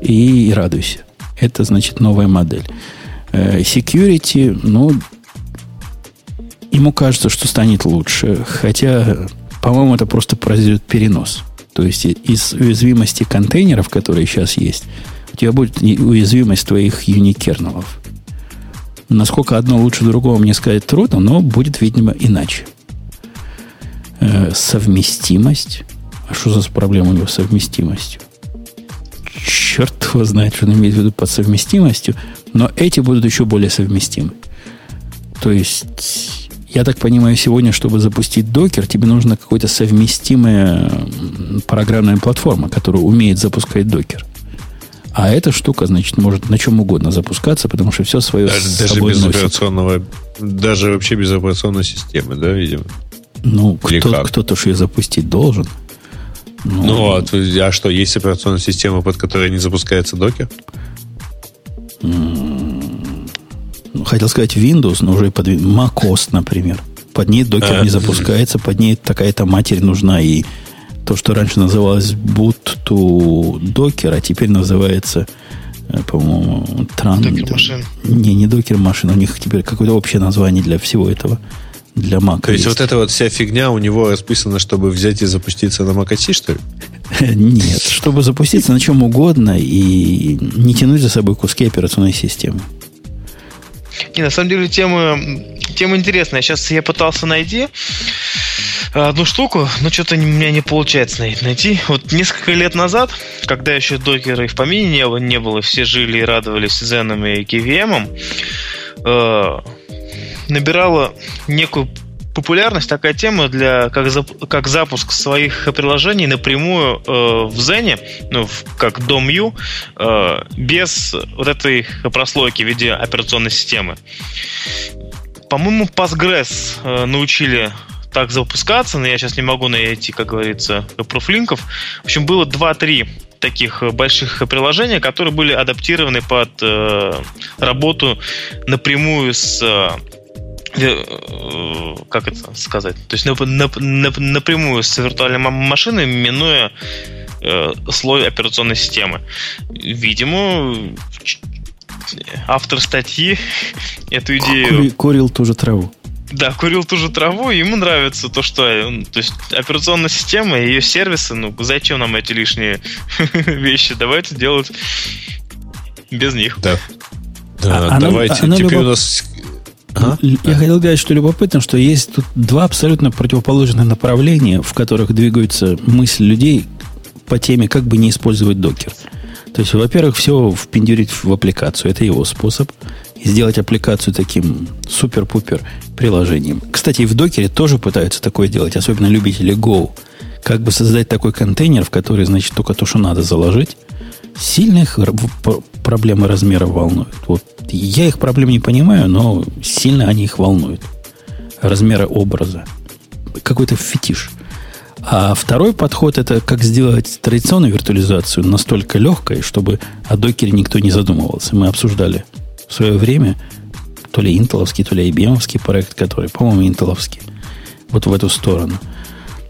И, и радуйся. Это значит новая модель. Э, security, ну, ему кажется, что станет лучше. Хотя, по-моему, это просто произойдет перенос. То есть из уязвимости контейнеров, которые сейчас есть, у тебя будет уязвимость твоих юникернелов. Насколько одно лучше другого мне сказать трудно, но будет, видимо, иначе. Э, совместимость. А что за проблема у него с совместимостью? Черт его знает, что он имеет в виду под совместимостью, но эти будут еще более совместимы. То есть, я так понимаю, сегодня, чтобы запустить докер, тебе нужна какая-то совместимая программная платформа, которая умеет запускать докер. А эта штука, значит, может на чем угодно запускаться, потому что все свое даже, с собой даже без носит. операционного, даже вообще без операционной системы, да, видимо? Ну, кто, кто-то же ее запустить должен. Ну, ну а, а что, есть операционная система, под которой не запускается докер? Хотел сказать Windows, но уже под macOS, например. Под ней докер не запускается, под ней такая-то матерь нужна. И то, что раньше называлось boot to docker, а теперь называется, э, по-моему, тран... Докер машин. Не, не докер машин, у них теперь какое-то общее название для всего этого. Для Mac. То есть, есть вот эта вот вся фигня у него расписана, чтобы взять и запуститься на Mac OS, что ли? Нет, чтобы запуститься на чем угодно и не тянуть за собой куски операционной системы. Не, на самом деле тема, тема интересная. Сейчас я пытался найти одну штуку, но что-то у меня не получается найти. Вот несколько лет назад, когда еще докера и в помине не, не было, все жили и радовались Zen и KVM, э, набирала некую популярность такая тема для как, зап, как запуск своих приложений напрямую э, в Zen, ну, в, как DOM-U, э, без вот этой прослойки в виде операционной системы. По-моему, Postgres э, научили так запускаться, но я сейчас не могу найти, как говорится, пруфлинков. В общем, было 2-3 таких больших приложения, которые были адаптированы под э, работу напрямую с Э, как это сказать, то есть напрямую с виртуальной машиной, минуя э, слой операционной системы. Видимо, автор статьи эту идею... Курил ту же траву. Да, курил ту же траву, и ему нравится то, что э, то есть операционная система и ее сервисы, ну зачем нам эти лишние вещи? Давайте делать без них. Да. Да, а, давайте. Оно, Теперь любоп... у нас Ага. Я хотел сказать, что любопытно, что есть тут два абсолютно противоположных направления, в которых двигаются мысли людей по теме, как бы не использовать докер. То есть, во-первых, все впендюрить в аппликацию. Это его способ. И сделать аппликацию таким супер-пупер приложением. Кстати, и в докере тоже пытаются такое делать, особенно любители Go. Как бы создать такой контейнер, в который, значит, только то, что надо заложить. Сильных проблемы размеров волнуют. Вот я их проблем не понимаю, но сильно они их волнуют. Размеры образа. Какой-то фетиш. А второй подход это как сделать традиционную виртуализацию настолько легкой, чтобы о докере никто не задумывался. Мы обсуждали в свое время то ли интеловский, то ли IBM проект, который, по-моему, интеловский. Вот в эту сторону.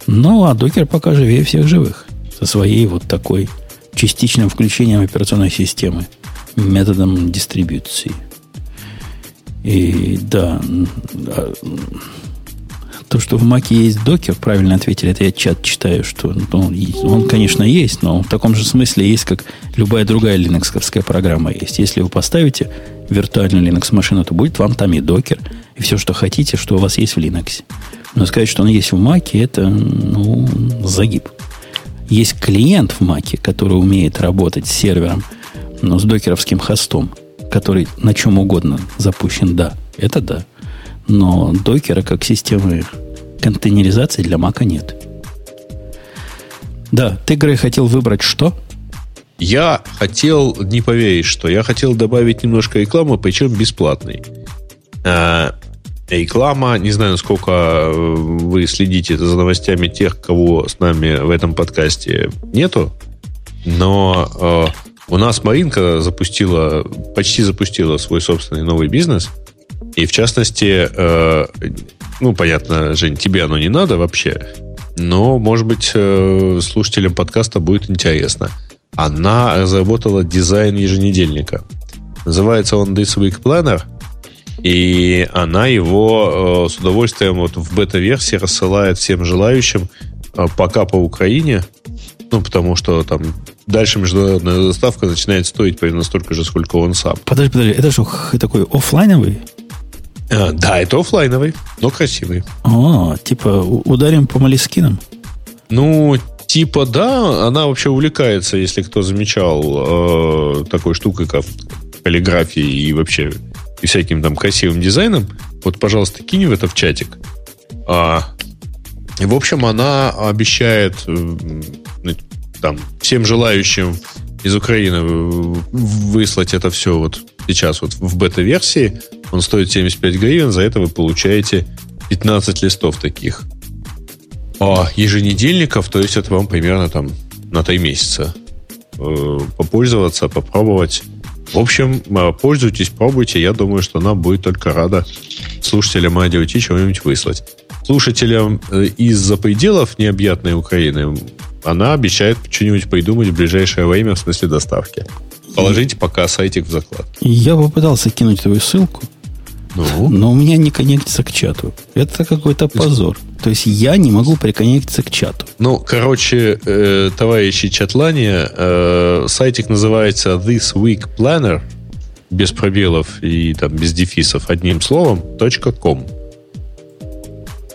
Ну, а докер пока живее всех живых. Со своей вот такой частичным включением операционной системы методом дистрибуции. И да, а, то, что в Маке есть докер, правильно ответили, это я чат читаю, что ну, он, конечно, есть, но в таком же смысле есть, как любая другая линоксовская программа есть. Если вы поставите виртуальную Linux машину, то будет вам там и докер, и все, что хотите, что у вас есть в Linux. Но сказать, что он есть в Маке, это ну, загиб. Есть клиент в Маке, который умеет работать с сервером – но с докеровским хостом, который на чем угодно запущен, да, это да. Но докера как системы контейнеризации для Мака нет. Да, ты, Грей, хотел выбрать что? Я хотел, не поверить, что я хотел добавить немножко рекламы, причем бесплатной. А, реклама, не знаю, насколько э, вы следите за новостями тех, кого с нами в этом подкасте нету, но э, у нас Маринка запустила, почти запустила свой собственный новый бизнес. И в частности, э, ну, понятно, Жень, тебе оно не надо вообще, но, может быть, э, слушателям подкаста будет интересно. Она разработала дизайн еженедельника. Называется он This Week Planner, и она его э, с удовольствием вот в бета-версии рассылает всем желающим э, пока по Украине, ну, потому что там дальше международная доставка начинает стоить примерно столько же, сколько он сам. Подожди, подожди, это что, такой офлайновый? А, да, это офлайновый, но красивый. А, типа ударим по малискинам? Ну, типа да, она вообще увлекается, если кто замечал, э, такой штукой, как каллиграфией и вообще и всяким там красивым дизайном. Вот, пожалуйста, кинь в это в чатик. А, в общем, она обещает э, там, всем желающим из Украины выслать это все вот сейчас вот в бета-версии. Он стоит 75 гривен, за это вы получаете 15 листов таких. А еженедельников, то есть это вам примерно там на 3 месяца э, попользоваться, попробовать. В общем, э, пользуйтесь, пробуйте. Я думаю, что она будет только рада слушателям Ти чего-нибудь выслать. слушателям э, из-за пределов необъятной Украины она обещает что-нибудь придумать в ближайшее время в смысле доставки. Положите пока сайтик в заклад. Я попытался кинуть твою ссылку, Ну, но у меня не коннектится к чату. Это какой-то позор. То есть я не могу приконнектиться к чату. ну короче, э, товарищи чатлане, э, сайтик называется This Week Planner без пробелов и там без дефисов одним словом .com.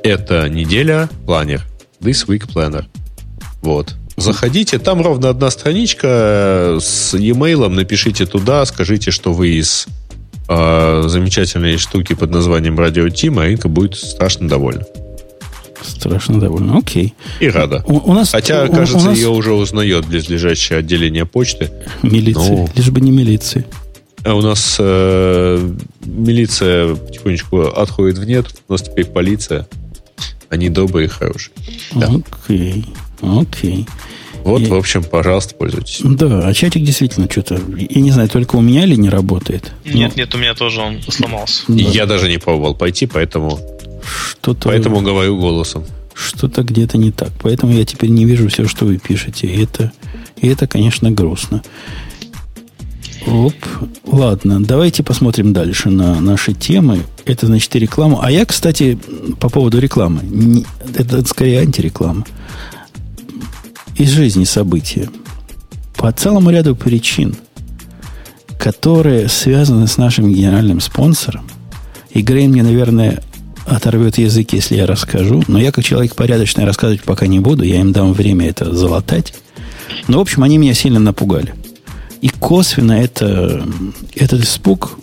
Это неделя планер. This Week Planner. Вот. Заходите, там ровно одна страничка э, с e-mail, напишите туда, скажите, что вы из э, замечательной штуки под названием Радио Тим, а Инка будет страшно довольна. Страшно довольно. Окей. И рада. У, у нас, Хотя, у- у кажется, нас ее уже узнает близлежащее отделение почты. милиция. Ну. Лишь бы не милиции. А у нас э, милиция потихонечку отходит в нет. У нас теперь полиция. Они добрые и хорошие. Да. Окей. Окей. Вот, И- в общем, пожалуйста, пользуйтесь. Да, а чатик действительно что-то, я не знаю, только у меня ли не работает. Нет, нет, у меня тоже он сломался. И Я даже не пробовал пойти, поэтому, Что-то, поэтому говорю голосом. что-то где-то не так. Поэтому я теперь не вижу все, что вы пишете. И это, и это, конечно, грустно. Оп. Ладно, давайте посмотрим дальше на наши темы. Это, значит, и реклама. А я, кстати, по поводу рекламы. не- это скорее антиреклама. Из жизни события. По целому ряду причин, которые связаны с нашим генеральным спонсором, и Грей мне, наверное, оторвет язык, если я расскажу, но я, как человек порядочный, рассказывать пока не буду, я им дам время это залатать. Но, в общем, они меня сильно напугали. И косвенно это, этот испуг,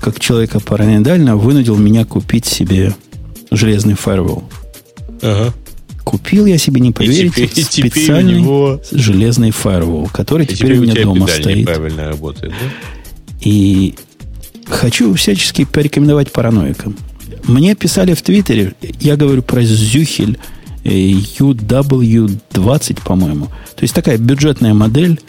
как человека параноидально, вынудил меня купить себе железный фаервол. Ага. Купил я себе, не поверите, теперь- и теперь у специальный него- железный фаервол, который И теперь, у у меня тебя дома стоит. неправильно работает, да? И хочу всячески порекомендовать параноикам. Мне писали в Твиттере, я говорю про Зюхель э, UW20, по-моему. То есть такая бюджетная модель,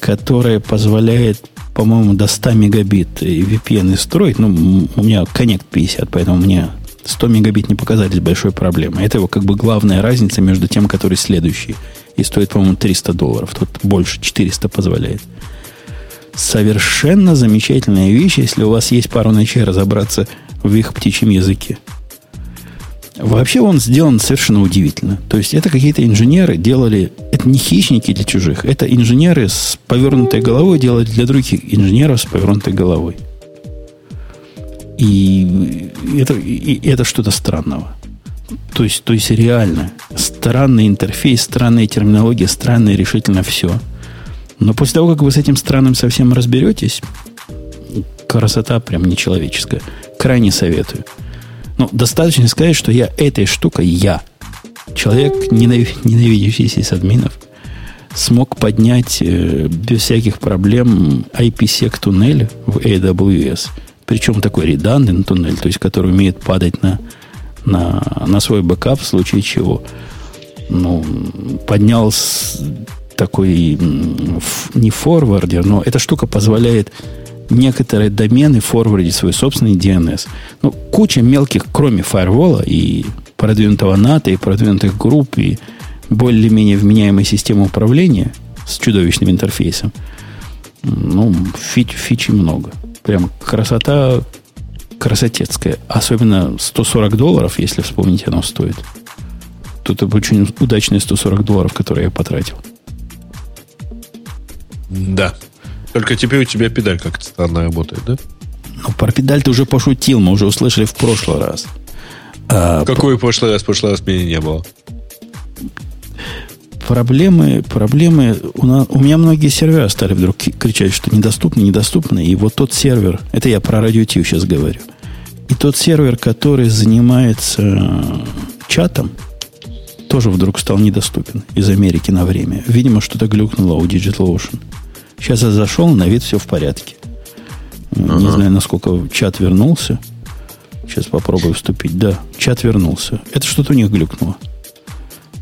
которая позволяет, по-моему, до 100 мегабит VPN строить. Ну, у меня Connect 50, поэтому мне 100 мегабит не показались большой проблемой. Это его как бы главная разница между тем, который следующий. И стоит, по-моему, 300 долларов. Тут больше 400 позволяет совершенно замечательная вещь, если у вас есть пару ночей разобраться в их птичьем языке. Вообще он сделан совершенно удивительно. То есть это какие-то инженеры делали... Это не хищники для чужих. Это инженеры с повернутой головой делали для других инженеров с повернутой головой. И это, и это что-то странного. То есть, то есть реально странный интерфейс, странная терминология, странное решительно все. Но после того, как вы с этим странным совсем разберетесь, красота прям нечеловеческая. Крайне советую. Ну, достаточно сказать, что я этой штукой, я, человек, ненави- ненавидящий сисадминов, смог поднять э, без всяких проблем IPsec туннель в AWS. Причем такой redundant ный туннель, то есть который умеет падать на, на, на свой бэкап в случае чего. Ну, поднял с- такой не forwarder, но эта штука позволяет некоторые домены форвардить свой собственный DNS. Ну, куча мелких, кроме фаервола и продвинутого NAT а, и продвинутых групп, и более-менее вменяемой системы управления с чудовищным интерфейсом. Ну, фич, фичи много. Прям красота красотецкая. Особенно 140 долларов, если вспомнить, оно стоит. Тут это очень удачные 140 долларов, которые я потратил. Да. Только теперь у тебя педаль как-то странно работает, да? Ну, про педаль ты уже пошутил, мы уже услышали в прошлый раз. А, Какой в прошлый раз? В прошлый раз меня не было. проблемы, проблемы у, на- у меня многие сервера стали вдруг кричать, что недоступны, недоступны. И вот тот сервер, это я про радио сейчас говорю. И тот сервер, который занимается чатом, тоже вдруг стал недоступен из Америки на время. Видимо, что-то глюкнуло у DigitalOcean. Сейчас я зашел, на вид все в порядке. Не знаю, насколько чат вернулся. Сейчас попробую вступить. Да, чат вернулся. Это что-то у них глюкнуло.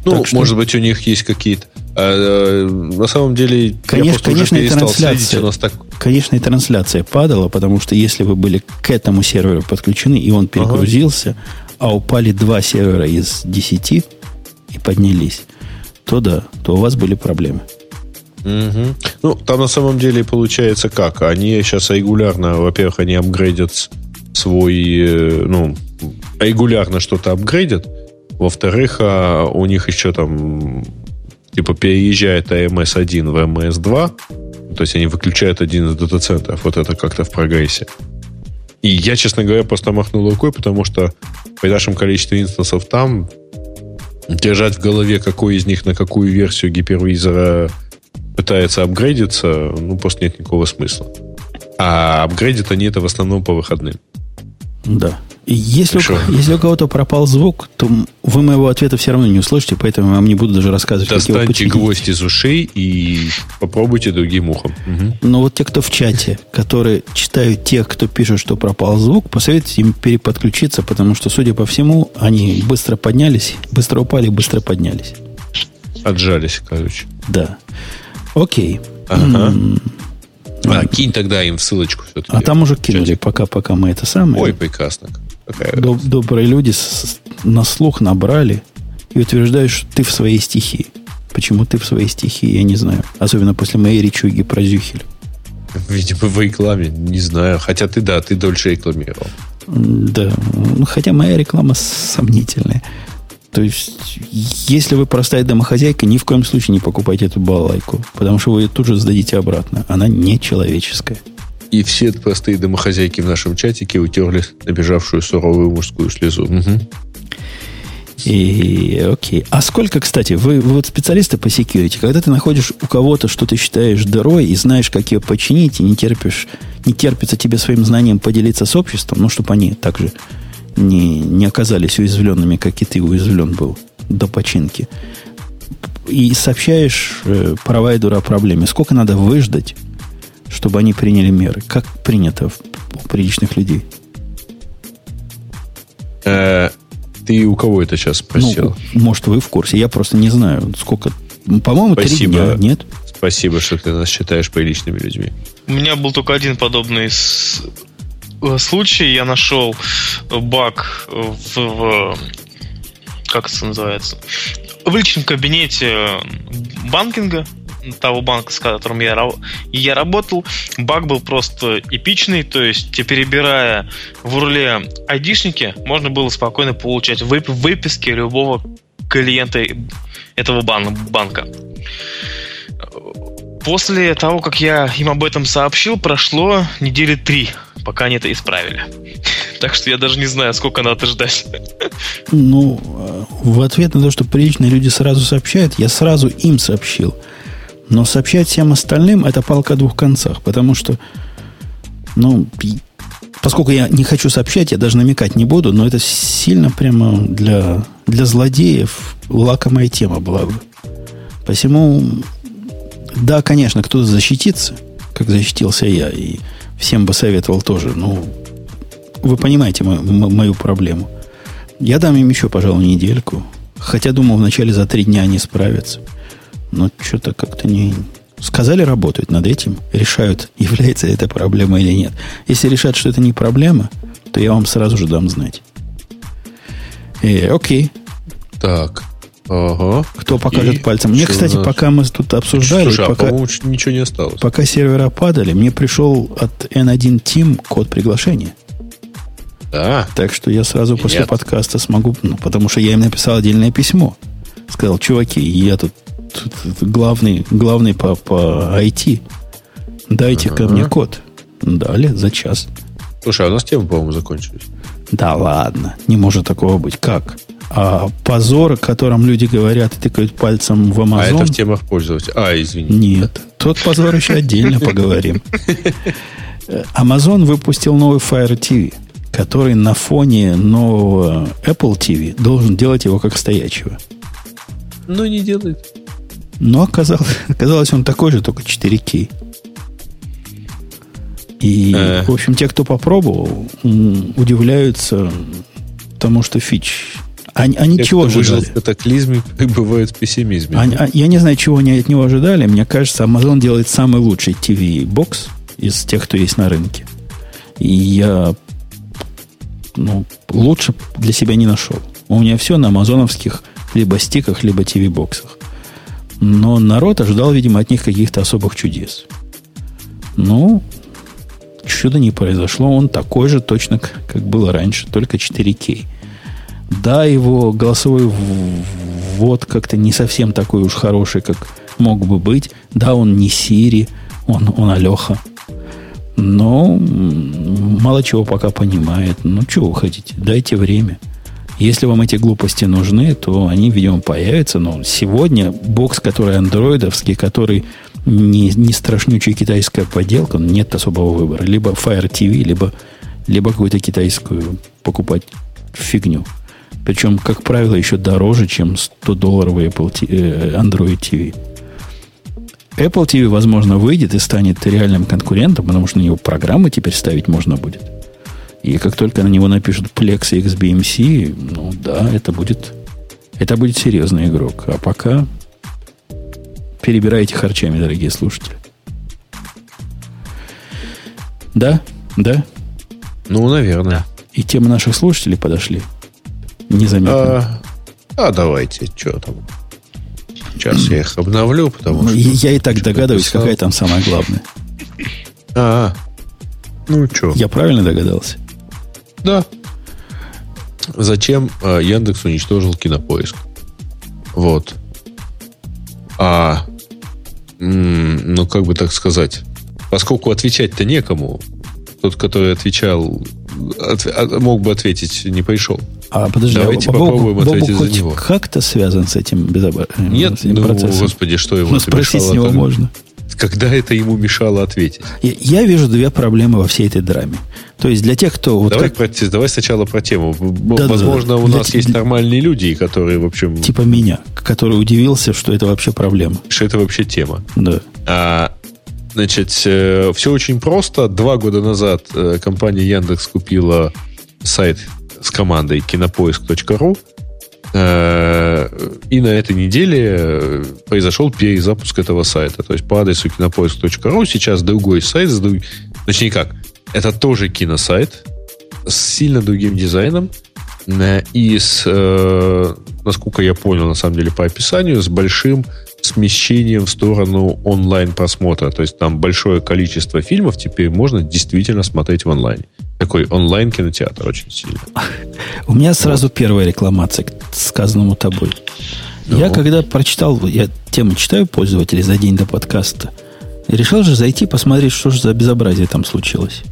Ну, Так что- может быть, у них есть какие-то... А, э, на самом деле, Конечно- я конечно, уже трансляция. следить. У нас так... Конечно, и трансляция падала, потому что если вы были к этому серверу подключены, и он перегрузился, а упали два сервера из десяти и поднялись, то да, то у вас были проблемы. Угу. Ну, там на самом деле получается как? Они сейчас регулярно, во-первых, они апгрейдят свой, э, ну, регулярно что-то апгрейдят. Во-вторых, а у них еще там типа переезжает AMS1 в MS2, то есть они выключают один из дата-центров. Вот это как-то в прогрессе. И я, честно говоря, просто махнул рукой, потому что при нашем количестве инстансов там держать в голове, какой из них на какую версию гипервизора пытается апгрейдиться, ну, просто нет никакого смысла. А апгрейдят они это в основном по выходным. Да. И если, у, если у кого-то пропал звук, то вы моего ответа все равно не услышите, поэтому я вам не буду даже рассказывать, Достаньте как его гвоздь из ушей и попробуйте другим ухом. Угу. Но вот те, кто в чате, которые читают тех, кто пишет, что пропал звук, посоветуйте им переподключиться, потому что, судя по всему, они быстро поднялись, быстро упали, быстро поднялись. Отжались, короче. Да. Окей. Ага. А, кинь тогда им ссылочку все-таки. А там уже кинули, пока, пока мы это самое. Ой, прекрасно. Доб, добрые люди с, на слух набрали и утверждают, что ты в своей стихии. Почему ты в своей стихии, я не знаю. Особенно после моей речуги про Зюхель. Видимо, в рекламе, не знаю. Хотя ты, да, ты дольше рекламировал. Да, ну, хотя моя реклама сомнительная. То есть, если вы простая домохозяйка, ни в коем случае не покупайте эту балалайку, потому что вы ее тут же сдадите обратно. Она нечеловеческая. И все простые домохозяйки в нашем чатике утерли набежавшую суровую мужскую слезу. Угу. И окей. А сколько, кстати, вы, вы вот специалисты по security, когда ты находишь у кого-то, что ты считаешь дырой, и знаешь, как ее починить, и не терпишь, не терпится тебе своим знанием поделиться с обществом, ну, чтобы они также не, не оказались уязвленными, как и ты уязвлен был до починки. И сообщаешь э, провайдеру о проблеме. Сколько надо выждать, чтобы они приняли меры? Как принято у приличных людей? Э, ты у кого это сейчас спросил? Ну, может, вы в курсе. Я просто не знаю, сколько... По-моему, три дня, нет? Спасибо, что ты нас считаешь приличными людьми. У меня был только один подобный Э, случае я нашел баг в, в как это называется, в личном кабинете банкинга того банка, с которым я, я работал, баг был просто эпичный, то есть перебирая в урле айдишники, можно было спокойно получать вып выписки любого клиента этого бан банка. После того, как я им об этом сообщил, прошло недели три пока они это исправили. Так что я даже не знаю, сколько надо ждать. Ну, в ответ на то, что приличные люди сразу сообщают, я сразу им сообщил. Но сообщать всем остальным это палка о двух концах, потому что, ну, поскольку я не хочу сообщать, я даже намекать не буду, но это сильно прямо для, для злодеев лакомая тема была бы. Посему, да, конечно, кто-то защитится, как защитился я, и всем бы советовал тоже. Ну, вы понимаете мою, мою проблему. Я дам им еще, пожалуй, недельку. Хотя думал, вначале за три дня они справятся. Но что-то как-то не... Сказали, работают над этим, решают, является это проблема или нет. Если решат, что это не проблема, то я вам сразу же дам знать. Э, окей. Так. Ага. Кто покажет и пальцем? Мне, кстати, нас? пока мы тут обсуждали, Слушай, пока, а, ничего не осталось. Пока сервера падали, мне пришел от N1 Team код приглашения. Да. Так что я сразу Нет. после подкаста смогу, ну, потому что я им написал отдельное письмо. Сказал, чуваки, я тут, тут главный, главный по, по IT. Дайте ага. ко мне код. Дали за час. Слушай, а у нас темы, по-моему, закончились. Да ладно, не может такого быть. Как? А позор, о котором люди говорят и тыкают пальцем в Amazon... А это в темах пользователя. А, извини. Нет. Тот позор еще отдельно поговорим. Amazon выпустил новый Fire TV, который на фоне нового Apple TV должен делать его как стоячего. Но не делает. Но оказалось, оказалось он такой же, только 4К. И, э. в общем, те, кто попробовал, удивляются тому, что фич они, они Те, чего ожидали? в катаклизме, бывают в пессимизме. Они, а, я не знаю, чего они от него ожидали. Мне кажется, Amazon делает самый лучший TV-бокс из тех, кто есть на рынке. И я ну, лучше для себя не нашел. У меня все на амазоновских либо стиках, либо TV-боксах. Но народ ожидал, видимо, от них каких-то особых чудес. Ну, чудо не произошло. Он такой же точно, как было раньше, только 4К. Да, его голосовой ввод как-то не совсем такой уж хороший, как мог бы быть. Да, он не Сири, он, он Алеха. Но мало чего пока понимает. Ну, чего вы хотите? Дайте время. Если вам эти глупости нужны, то они, видимо, появятся. Но сегодня бокс, который андроидовский, который не, не страшнючая китайская поделка, нет особого выбора. Либо Fire TV, либо, либо какую-то китайскую покупать фигню. Причем, как правило, еще дороже, чем 100 долларовый Apple TV, э, Android TV. Apple TV, возможно, выйдет и станет реальным конкурентом, потому что на него программы теперь ставить можно будет. И как только на него напишут Plex и XBMC, ну да, это будет, это будет серьезный игрок. А пока перебирайте харчами, дорогие слушатели. Да? Да? Ну, наверное. И темы наших слушателей подошли. Незаметно. А, а давайте, что там. Сейчас я их обновлю, потому ну, что... Я и так догадываюсь, написал. какая там самая главная. А, ну что? Я правильно догадался? Да. Зачем э, Яндекс уничтожил кинопоиск? Вот. А, ну, как бы так сказать, поскольку отвечать-то некому, тот, который отвечал, от, от, мог бы ответить, не пришел. А подожди, Давайте а попробуем Бобу ответить за него. Как-то связан с этим безобразием? Нет, этим ну, процессом? господи, что его Ну, спросить с него можно. Когда это ему мешало ответить? Я, я вижу две проблемы во всей этой драме. То есть для тех, кто... Вот давай, как... про, давай сначала про тему. Да, Возможно, да, да. у нас для, есть для... нормальные люди, которые, в общем... Типа меня, который удивился, что это вообще проблема. Что это вообще тема. Да. А, значит, э, все очень просто. Два года назад э, компания Яндекс купила сайт с командой кинопоиск.ру. Э, и на этой неделе произошел перезапуск этого сайта. То есть по адресу кинопоиск.ру сейчас другой сайт, точнее как, это тоже киносайт с сильно другим дизайном и с, насколько я понял, на самом деле, по описанию, с большим смещением в сторону онлайн-просмотра. То есть там большое количество фильмов теперь можно действительно смотреть в онлайне. Такой онлайн-кинотеатр очень сильно. У меня сразу вот. первая рекламация к сказанному тобой. Ну. Я когда прочитал, я тему читаю пользователей за день до подкаста, решил же зайти посмотреть, что же за безобразие там случилось.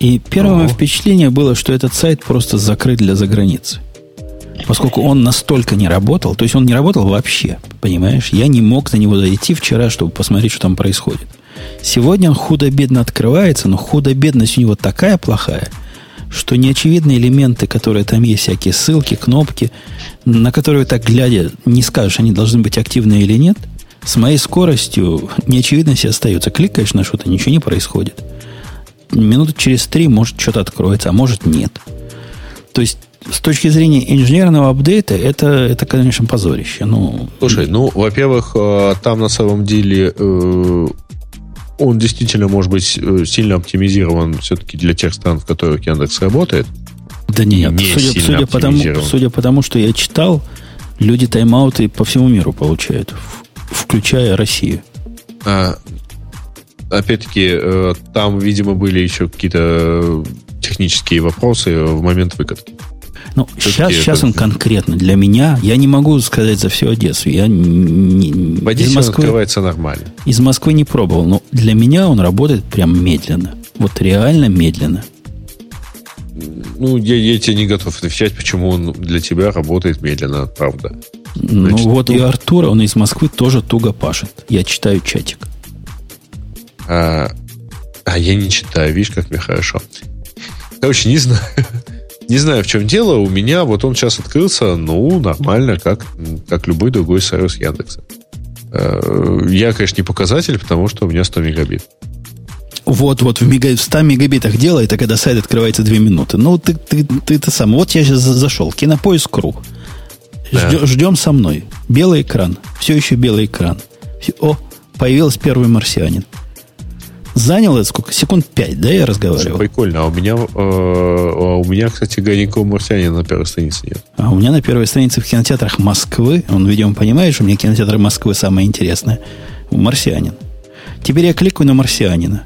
И первое впечатление было, что этот сайт просто закрыт для заграницы поскольку он настолько не работал, то есть он не работал вообще, понимаешь? Я не мог на него зайти вчера, чтобы посмотреть, что там происходит. Сегодня он худо-бедно открывается, но худо-бедность у него такая плохая, что неочевидные элементы, которые там есть, всякие ссылки, кнопки, на которые так глядя не скажешь, они должны быть активны или нет, с моей скоростью неочевидности остается. Кликаешь на что-то, ничего не происходит. Минут через три, может, что-то откроется, а может, нет. То есть с точки зрения инженерного апдейта, это, это конечно, позорище. Ну, Слушай, ну, во-первых, э, там на самом деле э, он действительно может быть э, сильно оптимизирован все-таки для тех стран, в которых Яндекс работает. Да нет, не судя, судя, потому, судя по тому, что я читал, люди тайм-ауты по всему миру получают, включая Россию. А, опять-таки, там, видимо, были еще какие-то технические вопросы в момент выкатки. Ну, сейчас, сейчас он конкретно для меня, я не могу сказать за всю Одессу. Я не, в Одессе Москвы, открывается нормально. Из Москвы не пробовал, но для меня он работает прям медленно. Вот реально медленно. Ну, я, я тебе не готов отвечать, почему он для тебя работает медленно, правда. Ну, Значит, вот ну, и Артур, он из Москвы тоже туго пашет. Я читаю чатик. А, а я не читаю, видишь, как мне хорошо. Короче, не знаю. Не знаю, в чем дело. У меня вот он сейчас открылся, ну, нормально, как, как любой другой сервис Яндекса. Э, я, конечно, не показатель, потому что у меня 100 мегабит. Вот, вот, в, мега, в 100 мегабитах дело, это когда сайт открывается 2 минуты. Ну, ты, ты, ты это сам. Вот я сейчас зашел. Кинопоиск.ру. Да. Ждем, ждем со мной. Белый экран. Все еще белый экран. Все, о, появился первый марсианин. Заняло сколько? Секунд пять, да, я разговаривал? Прикольно. А у меня, э, а у меня, кстати, никакого марсианина на первой странице нет. А у меня на первой странице в кинотеатрах Москвы, он, видимо, понимает, что у меня кинотеатры Москвы самое интересное, марсианин. Теперь я кликаю на марсианина.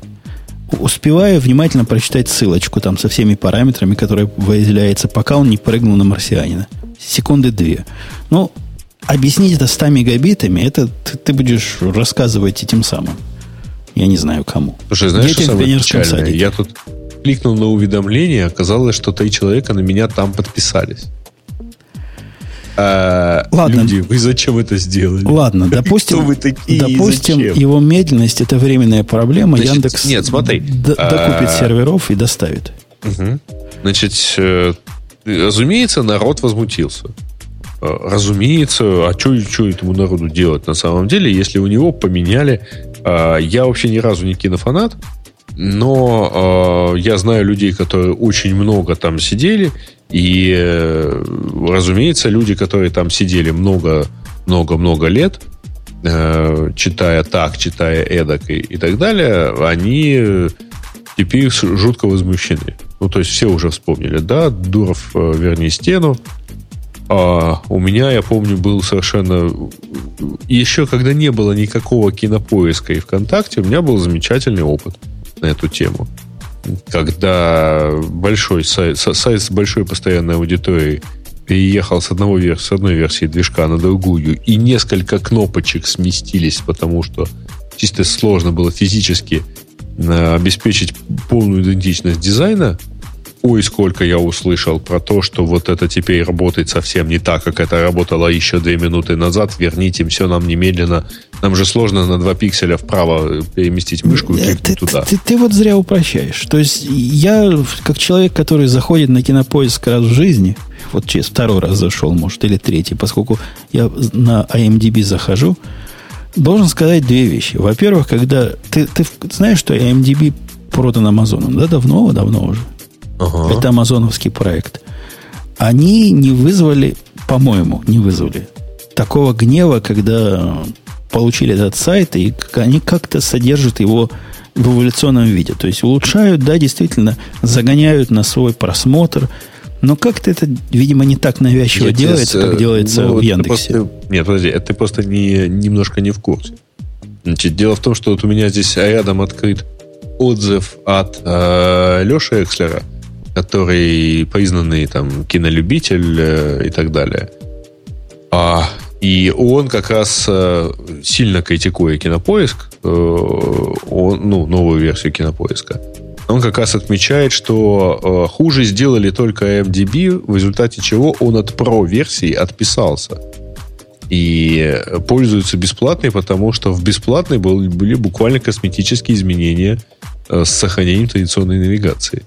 Успеваю внимательно прочитать ссылочку там со всеми параметрами, которые выделяются, пока он не прыгнул на марсианина. Секунды две. Ну, объяснить это 100 мегабитами, это ты, ты будешь рассказывать этим самым. Я не знаю кому. Слушай, знаешь, Детям что самое печальное? Садике. Я тут кликнул на уведомление, оказалось, что три человека на меня там подписались. А, Ладно. Люди, вы зачем это сделали? Ладно, допустим, Кто вы такие допустим его медленность это временная проблема. Значит, Яндекс нет, смотри, д- докупит а... серверов и доставит. Угу. Значит, э, разумеется, народ возмутился. Э, разумеется, а что этому народу делать на самом деле, если у него поменяли... Э, я вообще ни разу не кинофанат, но я знаю людей, которые очень много там сидели, и, э, разумеется, люди, которые там сидели много-много-много лет, э, читая так, читая эдак и, и так далее, они теперь жутко возмущены. Ну, то есть все уже вспомнили, да, Дуров, э, верни стену. А у меня, я помню, был совершенно... Еще когда не было никакого кинопоиска и ВКонтакте, у меня был замечательный опыт на эту тему. Когда большой сайт, сайт с большой постоянной аудиторией переехал с, одного с одной версии движка на другую, и несколько кнопочек сместились, потому что чисто сложно было физически э, обеспечить полную идентичность дизайна, ой, сколько я услышал про то, что вот это теперь работает совсем не так, как это работало еще две минуты назад. Верните все нам немедленно. Нам же сложно на два пикселя вправо переместить мышку и кликнуть ты, туда. Ты, ты, ты вот зря упрощаешь. То есть я, как человек, который заходит на кинопоиск раз в жизни, вот через второй раз зашел, может, или третий, поскольку я на IMDb захожу, должен сказать две вещи. Во-первых, когда ты, ты знаешь, что IMDb продан Амазоном, да, давно, давно уже. Ага. Это амазоновский проект. Они не вызвали, по-моему, не вызвали такого гнева, когда получили этот сайт, и они как-то содержат его в эволюционном виде. То есть улучшают, да, действительно, загоняют на свой просмотр, но как-то это, видимо, не так навязчиво Я делается, как делается ну, в Яндексе. Просто, нет, подожди, это ты просто не, немножко не в курсе. Значит, дело в том, что вот у меня здесь рядом открыт отзыв от э, Леши Экслера, который признанный там кинолюбитель э, и так далее. А, и он как раз э, сильно критикуя кинопоиск, э, он, ну, новую версию кинопоиска, он как раз отмечает, что хуже сделали только MDB, в результате чего он от Pro-версии отписался. И пользуются бесплатной, потому что в бесплатной были буквально косметические изменения с сохранением традиционной навигации.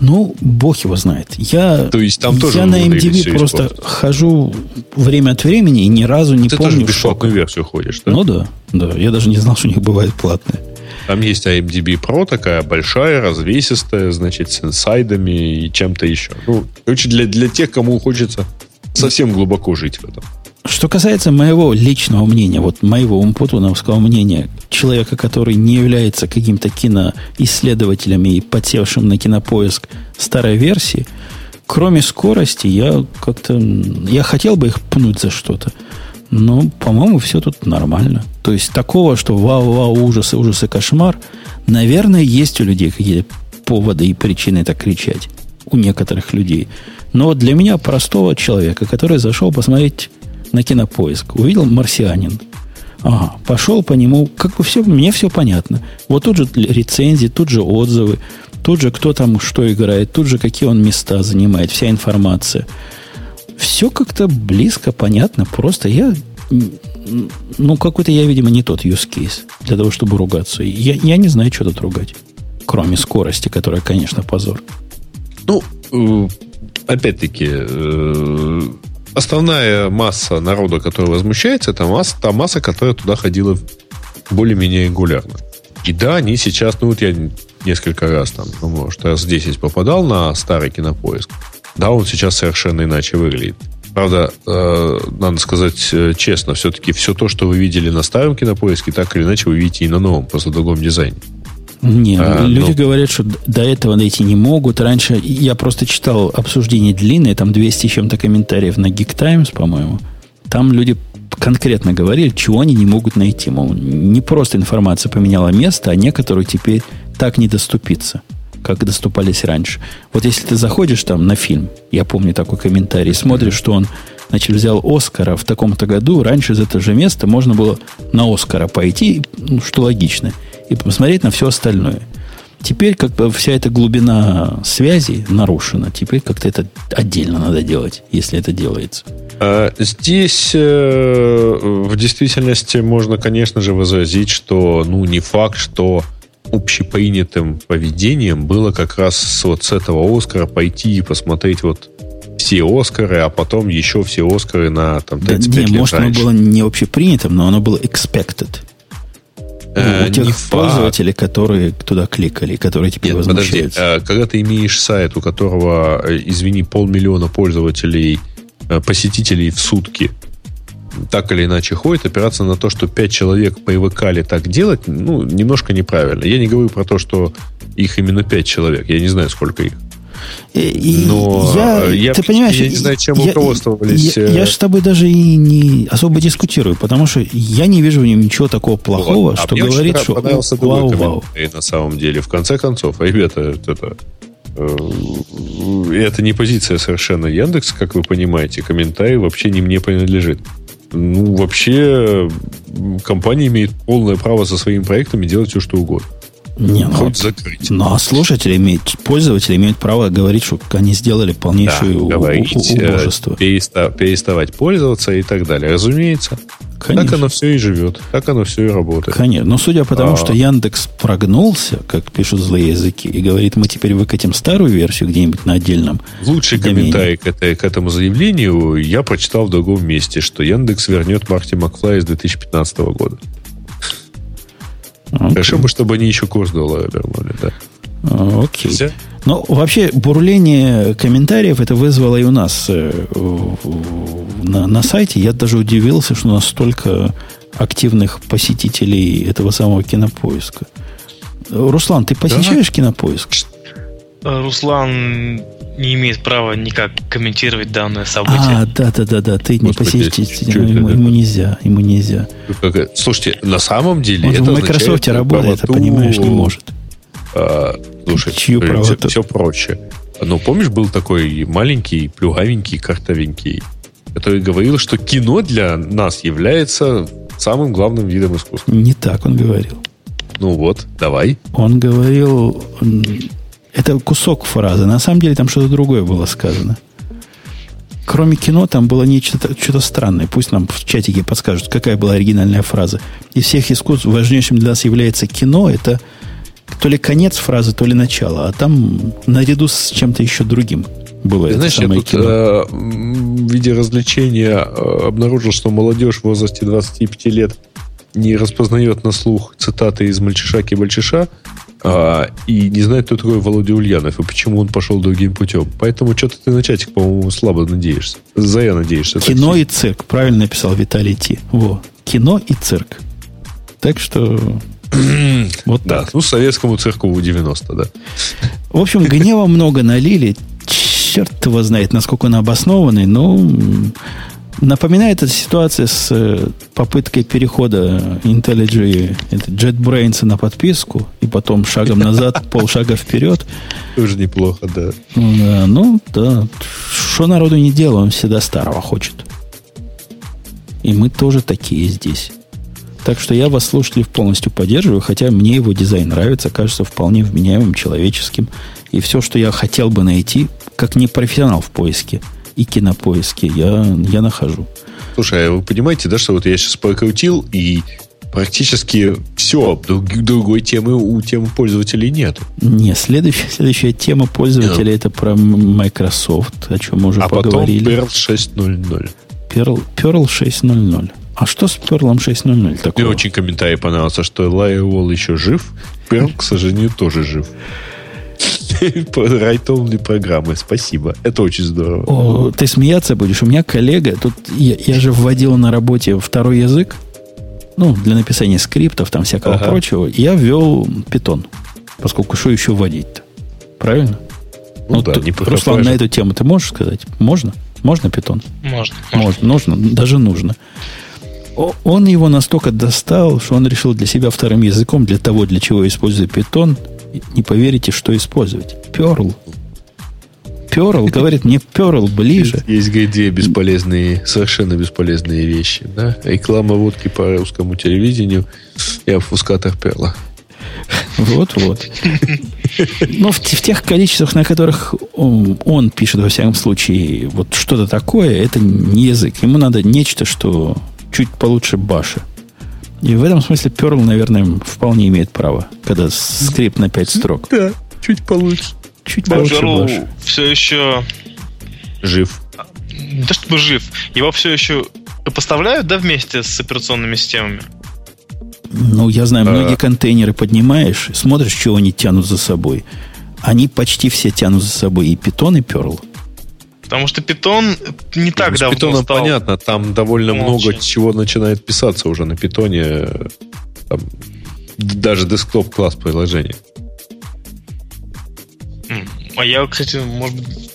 Ну, бог его знает. Я, То есть там тоже я на MDB просто хожу время от времени и ни разу не Ты помню. Ты тоже в бесплатную версию ходишь, да? Ну да, да. Я даже не знал, что у них бывает платные. Там есть IMDb Pro, такая большая, развесистая, значит, с инсайдами и чем-то еще. Ну, короче, для, для тех, кому хочется совсем глубоко жить в этом. Что касается моего личного мнения, вот моего умпутуновского мнения, человека, который не является каким-то киноисследователем и подсевшим на кинопоиск старой версии, кроме скорости, я как-то... Я хотел бы их пнуть за что-то. Но, по-моему, все тут нормально. То есть такого, что вау-вау, ужасы, ужасы, кошмар, наверное, есть у людей какие-то поводы и причины так кричать. У некоторых людей. Но для меня, простого человека, который зашел посмотреть на кинопоиск, увидел марсианин. Ага, пошел по нему, как бы все, мне все понятно. Вот тут же рецензии, тут же отзывы, тут же кто там что играет, тут же какие он места занимает, вся информация. Все как-то близко, понятно, просто я ну, какой-то я, видимо, не тот use case для того, чтобы ругаться. Я, я не знаю, что тут ругать. Кроме скорости, которая, конечно, позор. Ну, э, опять-таки, э, основная масса народа, которая возмущается, это масса, та масса, которая туда ходила более-менее регулярно. И да, они сейчас, ну вот я несколько раз там, ну, может, раз 10 попадал на старый кинопоиск. Да, он сейчас совершенно иначе выглядит. Правда, э, надо сказать э, честно, все-таки все то, что вы видели на старом кинопоиске, так или иначе вы видите и на новом, просто в другом дизайне. Не, а, люди ну... говорят, что до этого найти не могут. Раньше я просто читал обсуждение длинное, там 200 чем-то комментариев на Geek Times, по-моему. Там люди конкретно говорили, чего они не могут найти. Мол, не просто информация поменяла место, а некоторую теперь так не доступиться, как доступались раньше. Вот если ты заходишь там на фильм, я помню такой комментарий, смотришь, что он значит, взял Оскара в таком-то году, раньше из этого же места можно было на Оскара пойти, ну, что логично – и посмотреть на все остальное. Теперь как бы вся эта глубина связи нарушена. Теперь как-то это отдельно надо делать, если это делается. А здесь э, в действительности можно, конечно же, возразить, что ну не факт, что общепринятым поведением было как раз вот с этого Оскара пойти и посмотреть вот все Оскары, а потом еще все Оскары на там, 35 да, не, лет может, раньше. оно было не общепринятым, но оно было expected. Э, у тех не пользователей, факт. которые туда кликали, которые теперь Нет, возмущаются. Подожди, э, когда ты имеешь сайт, у которого, э, извини, полмиллиона пользователей, посетителей в сутки, так или иначе ходит, опираться на то, что пять человек привыкали так делать, ну, немножко неправильно. Я не говорю про то, что их именно пять человек. Я не знаю, сколько их. И, Но я, я, ты понимаешь, я не знаю, чем я, руководствовались. Я, я, я с тобой даже и не особо дискутирую, потому что я не вижу в нем ничего такого плохого, вот. а что говорит, что понравился вау, вау. на самом деле. В конце концов, ребята, это, э, это не позиция совершенно Яндекс, как вы понимаете. Комментарий вообще не мне принадлежит. Ну, вообще, компания имеет полное право со своими проектами делать все, что угодно. Не, ну, Хоть закрыть. Ну, а слушатели имеют, пользователи имеют право говорить, что они сделали полнейшее да, говорить, убожество. Перестав, переставать пользоваться и так далее. Разумеется. Конечно. Так оно все и живет. Так оно все и работает. Конечно. Но судя по тому, а... что Яндекс прогнулся, как пишут злые языки, и говорит, мы теперь выкатим старую версию где-нибудь на отдельном Лучший домене. комментарий к, этой, к этому заявлению я прочитал в другом месте, что Яндекс вернет Марти Макфлай из 2015 года. Хорошо бы, чтобы они еще курс доллара вернули, да. Окей. Okay. Ну, вообще, бурление комментариев это вызвало и у нас э, на, на сайте. Я даже удивился, что у нас столько активных посетителей этого самого кинопоиска. Руслан, ты посещаешь да? кинопоиск? Руслан не имеет права никак комментировать данное событие. А, да, да, да, да. Ты Господи, не посетитель, ему, ему нельзя, ему нельзя. Слушайте, на самом деле Он это в Microsoft работает, правоту... понимаешь, не может. А, слушай, Чью э, все, все проще. Но помнишь, был такой маленький, плюгавенький, картовенький, который говорил, что кино для нас является самым главным видом искусства. Не так он говорил. Ну вот, давай. Он говорил, это кусок фразы. На самом деле там что-то другое было сказано. Кроме кино, там было нечто что-то странное. Пусть нам в чатике подскажут, какая была оригинальная фраза. Из всех искусств важнейшим для нас является кино. Это то ли конец фразы, то ли начало. А там наряду с чем-то еще другим было Ты это знаешь, самое я тут, кино. Э, в виде развлечения э, обнаружил, что молодежь в возрасте 25 лет не распознает на слух цитаты из «Мальчиша Кибальчиша», а, и не знает, кто такой Володя Ульянов и почему он пошел другим путем. Поэтому что-то ты на чатик, по-моему, слабо надеешься. Зая надеешься. Кино и цирк, правильно написал Виталий Ти. Во. Кино и цирк. Так что вот да, так. ну, советскому цирку в 90, да. В общем, гнева много налили. Черт его знает, насколько он обоснованный, но Напоминает эта ситуация с э, попыткой перехода IntelliJ, JetBrains на подписку, и потом шагом назад, полшага вперед. Тоже неплохо, да. Ну да, ну да. Что народу не делал, он всегда старого хочет. И мы тоже такие здесь. Так что я вас, слушателей, полностью поддерживаю, хотя мне его дизайн нравится, кажется вполне вменяемым, человеческим. И все, что я хотел бы найти, как не профессионал в поиске – и кинопоиске я, я нахожу. Слушай, а вы понимаете, да, что вот я сейчас прокрутил, и практически все, другой темы у темы пользователей нет. Не, следующая, следующая тема пользователей yeah. это про Microsoft, о чем мы уже а поговорили. А потом Perl 6.0.0. Perl, Perl 6.0.0. А что с Perl 6.0.0 такое? Мне очень комментарий понравился, что Lionel еще жив, Perl, к сожалению, тоже жив. Райтовные программы. Спасибо. Это очень здорово. О, ты смеяться будешь. У меня коллега, тут я, я же вводил на работе второй язык, ну, для написания скриптов, там всякого ага. прочего, я ввел питон. Поскольку что еще вводить-то? Правильно? Ну, да, не Руслан, на эту тему ты можешь сказать? Можно? Можно питон? Можно. Можно. Нужно, даже нужно. Он его настолько достал, что он решил для себя вторым языком, для того, для чего использует питон, не поверите, что использовать. Перл. Перл, говорит, мне Перл ближе. Есть, где бесполезные, совершенно бесполезные вещи. Да? Реклама водки по русскому телевидению и обфускатор Перла. Вот-вот. Но в, в тех количествах, на которых он, он пишет, во всяком случае, вот что-то такое, это не язык. Ему надо нечто, что чуть получше баши. И в этом смысле Perl, наверное, вполне имеет право, когда скрипт на 5 строк. Да, чуть получше. Чуть получше баши. все еще жив. Не то чтобы жив, его все еще поставляют, да, вместе с операционными системами? Ну, я знаю, многие а... контейнеры поднимаешь, смотришь, что они тянут за собой. Они почти все тянут за собой и Python, и Perl. Потому что питон не так ну, давно питоном стал понятно, там довольно молча. много чего начинает писаться уже на питоне. Там, даже десктоп-класс приложений. А я, кстати, может быть...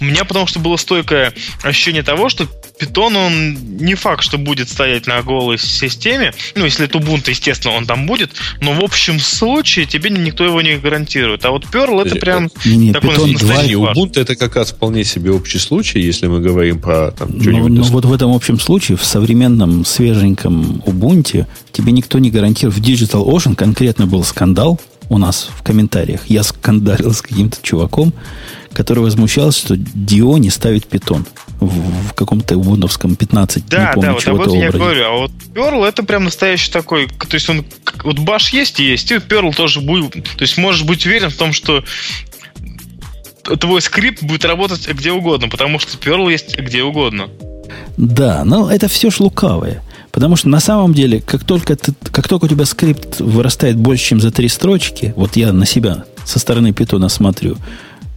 У меня потому что было стойкое ощущение того, что Python, он не факт, что будет стоять на голой системе. Ну, если это Ubuntu, естественно, он там будет. Но в общем случае тебе никто его не гарантирует. А вот Perl это прям не, не, такой Python 2, Ubuntu это как раз вполне себе общий случай, если мы говорим про там, ну, ну, вот в этом общем случае, в современном свеженьком Ubuntu тебе никто не гарантирует. В Digital Ocean конкретно был скандал у нас в комментариях. Я скандалил с каким-то чуваком, который возмущался, что Dio не ставит питон в, в каком-то убундовском 15, да, не помню, да, вот об этом я говорю. А вот Perl это прям настоящий такой, то есть он, вот баш есть и есть, и Perl тоже будет, то есть можешь быть уверен в том, что твой скрипт будет работать где угодно, потому что Perl есть где угодно. Да, но это все ж лукавое. Потому что на самом деле, как только, ты, как только у тебя скрипт вырастает больше, чем за три строчки, вот я на себя со стороны питона смотрю,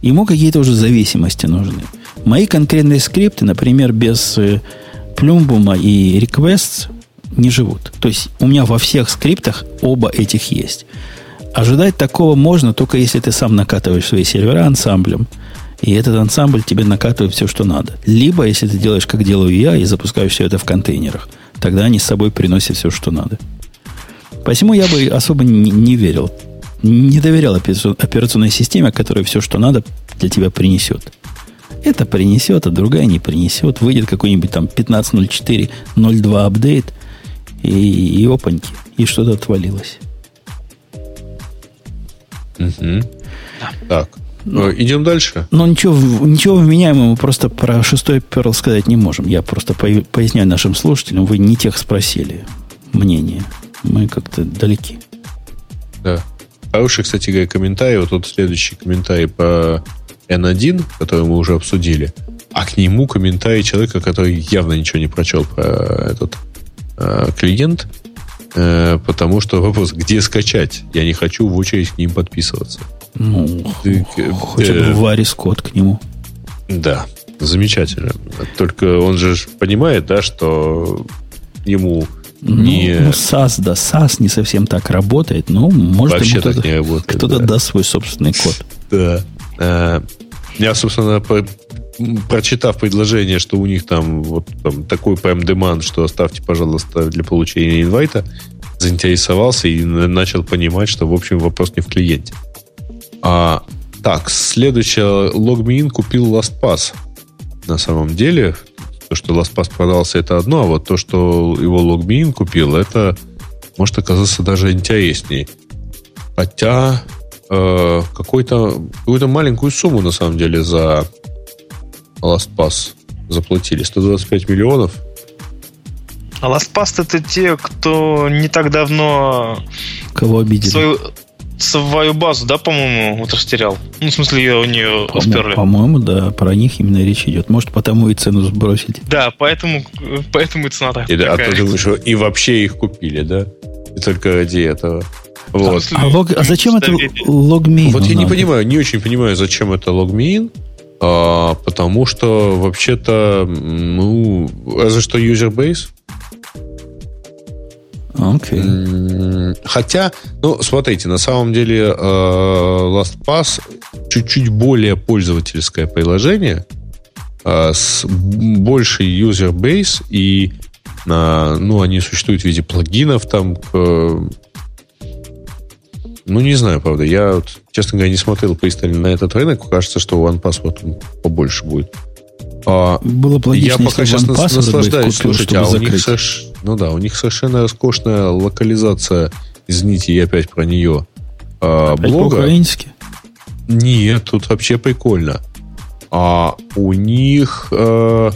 ему какие-то уже зависимости нужны. Мои конкретные скрипты, например, без э, плюмбума и requests не живут. То есть у меня во всех скриптах оба этих есть. Ожидать такого можно только если ты сам накатываешь свои сервера ансамблем, и этот ансамбль тебе накатывает все, что надо. Либо, если ты делаешь, как делаю я, и запускаешь все это в контейнерах, тогда они с собой приносят все, что надо. Посему я бы особо не, не верил. Не доверял операционной системе, которая все, что надо, для тебя принесет. Это принесет, а другая не принесет. Выйдет какой-нибудь там 15.04.02 апдейт, и, и опаньки, и что-то отвалилось. Угу. Так, ну, идем дальше. Ну, ничего, ничего вменяемого просто про шестой Perl сказать не можем. Я просто поясняю нашим слушателям, вы не тех спросили мнение. Мы как-то далеки. Да. Хороший, кстати говоря, комментарий. Вот тут следующий комментарий по N1, который мы уже обсудили, а к нему комментарий человека, который явно ничего не прочел про этот э, клиент, э, потому что вопрос, где скачать? Я не хочу в очередь к ним подписываться. Ну, Ты, хотя бы э, Варис код к нему. Да, замечательно. Только он же понимает, да, что ему не... Ну, SAS, да, SAS не совсем так работает, но может Вообще ему кто-то, не работает, кто-то да. даст свой собственный код. Да. Э, я, собственно, прочитав предложение, что у них там вот там такой prime demand, что оставьте, пожалуйста, для получения инвайта, заинтересовался и начал понимать, что, в общем, вопрос не в клиенте. А, так, следующее. LogMeIn купил LastPass. На самом деле, то, что LastPass продался, это одно, а вот то, что его LogMeIn купил, это может оказаться даже интересней. Хотя э, какой-то, какую-то маленькую сумму, на самом деле, за LastPass заплатили. 125 миллионов. А LastPass это те, кто не так давно Кого обидели? Свою, свою базу, да, по-моему, вот растерял. Ну, в смысле, ее у нее по сперли. По-моему, да, про них именно речь идет. Может, потому и цену сбросить. Да, поэтому, поэтому и цена и, такая. А ты думаешь, что и вообще их купили, да? И только ради этого. Вот. А, лог, а зачем это логмин? Вот я не понимаю, не очень понимаю, зачем это логмин. А, потому что вообще-то, ну, разве что user base. М, Хотя, ну, смотрите, на самом деле э, LastPass чуть-чуть более пользовательское приложение э, с большей user base и на, ну, они существуют в виде плагинов там к, э, ну, не знаю, правда. Я, честно говоря, не смотрел пристально на этот рынок. Кажется, что у OnePass вот побольше будет. А, Было бы я логично, пока если сейчас OnePass наслаждаюсь, слушайте, чтобы а у них. Ну да, у них совершенно роскошная локализация, извините, я опять про нее, а, Опять блога. по-украински? Нет, тут вообще прикольно. А у них э,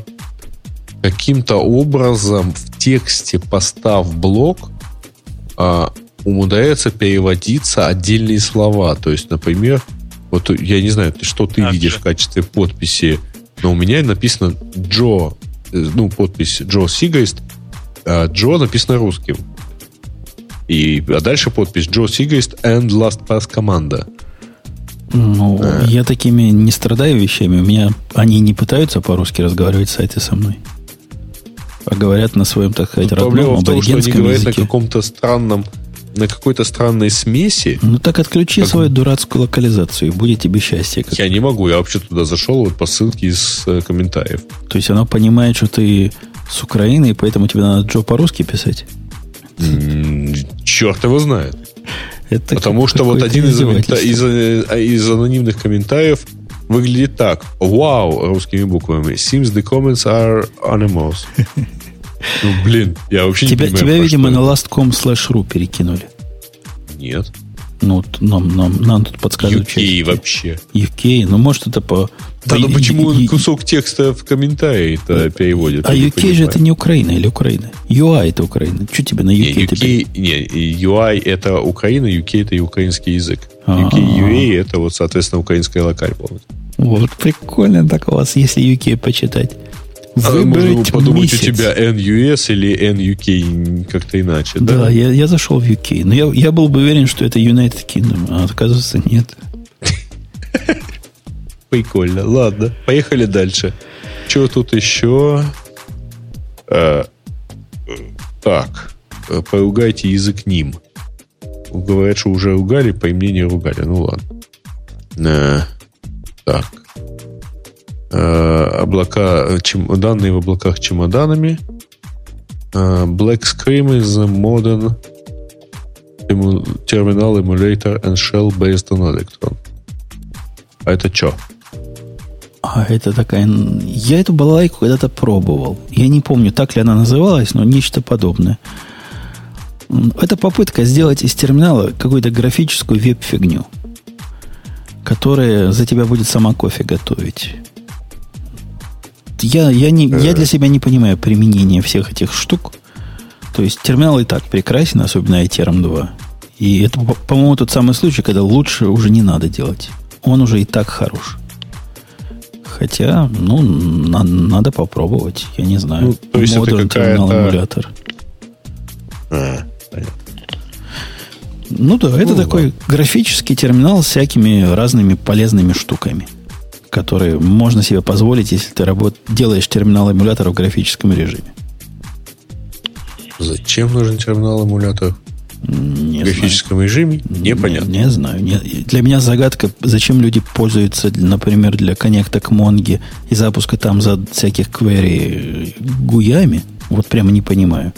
каким-то образом в тексте поста в блог а, умудряется переводиться отдельные слова. То есть, например, вот я не знаю, ты- что ты Так видишь в качестве подписи, но у меня написано Джо, э, ну, подпись Джо Сигайст, а Джо написано русским. И, а дальше подпись Джо Сигайст and Last Pass команда. Ну, я такими не страдаю вещами. У меня они не пытаются по-русски разговаривать в сайте со мной. А говорят на своем, так сказать, Тут родном, в том, что они говорят на языке. каком-то странном, на какой-то странной смеси. Ну так отключи Как- свою дурацкую локализацию, и будет тебе счастье. как- Я не могу, я вообще туда зашел вот по ссылке из э, комментариев. То есть она понимает, что ты с Украины, и поэтому тебе надо Джо по-русски писать. Черт его знает. Это Потому что вот один из, из, э, из анонимных комментариев выглядит так. Вау, русскими буквами. Seems the comments are animals. Ну, блин, я вообще Тебя, не понимаю, тебя видимо, на last.com slash ru перекинули. Нет. Ну, нам, нам, нам тут подсказывают. UK вообще. UK, ну, может, это по... Да, ну почему он кусок текста в комментарии-то переводит? А Я не UK же это не Украина или Украина? UI это Украина. Что тебе на Не, UK? теперь? UK, не, UI это Украина, UK это и украинский язык. А. UK UA это вот, соответственно, украинская локаль полностью. Вот прикольно так у вас, если UK почитать. А можно Выбрать подумать, месяц. у тебя NUS или NUK как-то иначе, Да, да? я, я зашел в UK. Но я, я был бы уверен, что это United Kingdom, а оказывается нет. Прикольно. Ладно, поехали дальше. Что тут еще? Э, так, э, поругайте язык ним. Говорят, что уже ругали, по не ругали. Ну ладно. Э, так. Э, облака, э, чем, данные в облаках чемоданами. Э, Black Scream is a modern terminal emulator and shell based on Electron. А это что? А это такая... Я эту балалайку когда-то пробовал. Я не помню, так ли она называлась, но нечто подобное. Это попытка сделать из терминала какую-то графическую веб-фигню, которая за тебя будет сама кофе готовить. Я, я, не, я для себя не понимаю применения всех этих штук. То есть терминал и так прекрасен, особенно iTerm 2. И это, по- по-моему, тот самый случай, когда лучше уже не надо делать. Он уже и так хорош. Хотя, ну, на- надо попробовать. Я не знаю. Ну, то есть это Modern какая-то- Terminal эмулятор. А, понятно. Ну да, это Ну, такой графический терминал с всякими разными полезными штуками, которые можно себе позволить, если ты работ... делаешь терминал эмулятора в графическом режиме. Зачем нужен терминал эмулятор Не графическом режиме? знаю. Непонятно. Не, не знаю. Не- Для меня загадка, зачем люди пользуются, например, для коннекта к Монге и запуска там за всяких query гуями. Вот прямо не понимаю.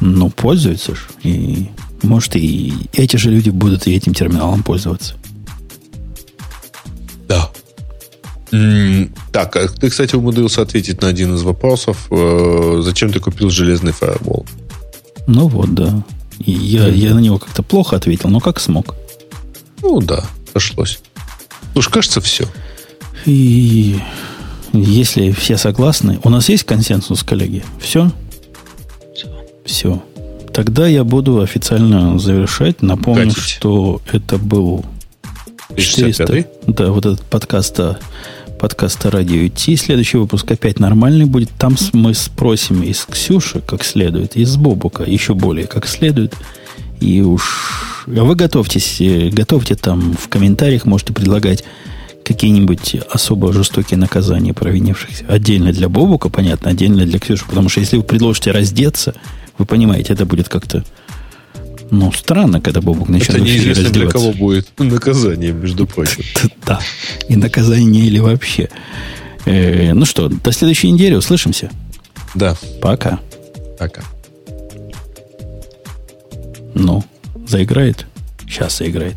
Но пользуются ж. И может и эти же люди будут и этим терминалом пользоваться. Да. Так, а ты, кстати, умудрился ответить на один из вопросов. Э, Зачем ты купил железный фаервол? Ну вот, да. И я, я на него как-то плохо ответил, но как смог. Ну да, сошлось. Слушай, кажется, все. И если все согласны, у нас есть консенсус, коллеги? Все? Все. Тогда я буду официально завершать. Напомню, Катить. что это был 65-й? Да, вот этот подкаст о подкаста радио идти. Следующий выпуск опять нормальный будет. Там мы спросим из Ксюши как следует, из Бобука еще более как следует. И уж... А вы готовьтесь, э, готовьте там в комментариях, можете предлагать какие-нибудь особо жестокие наказания провинившихся. Отдельно для Бобука, понятно, отдельно для Ксюши. Потому что если вы предложите раздеться, Вы понимаете, это будет как-то ну, странно, когда Бобук начнет Это неизвестно для кого будет наказание, между прочим. Да, и наказание или вообще. Э, ну что, до следующей недели услышимся. Да. Пока. Пока. Ну, заиграет? Сейчас заиграет.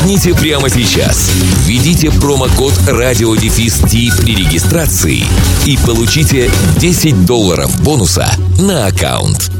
Начните прямо сейчас. Введите промокод радиодефис при регистрации и получите 10 долларов бонуса на аккаунт.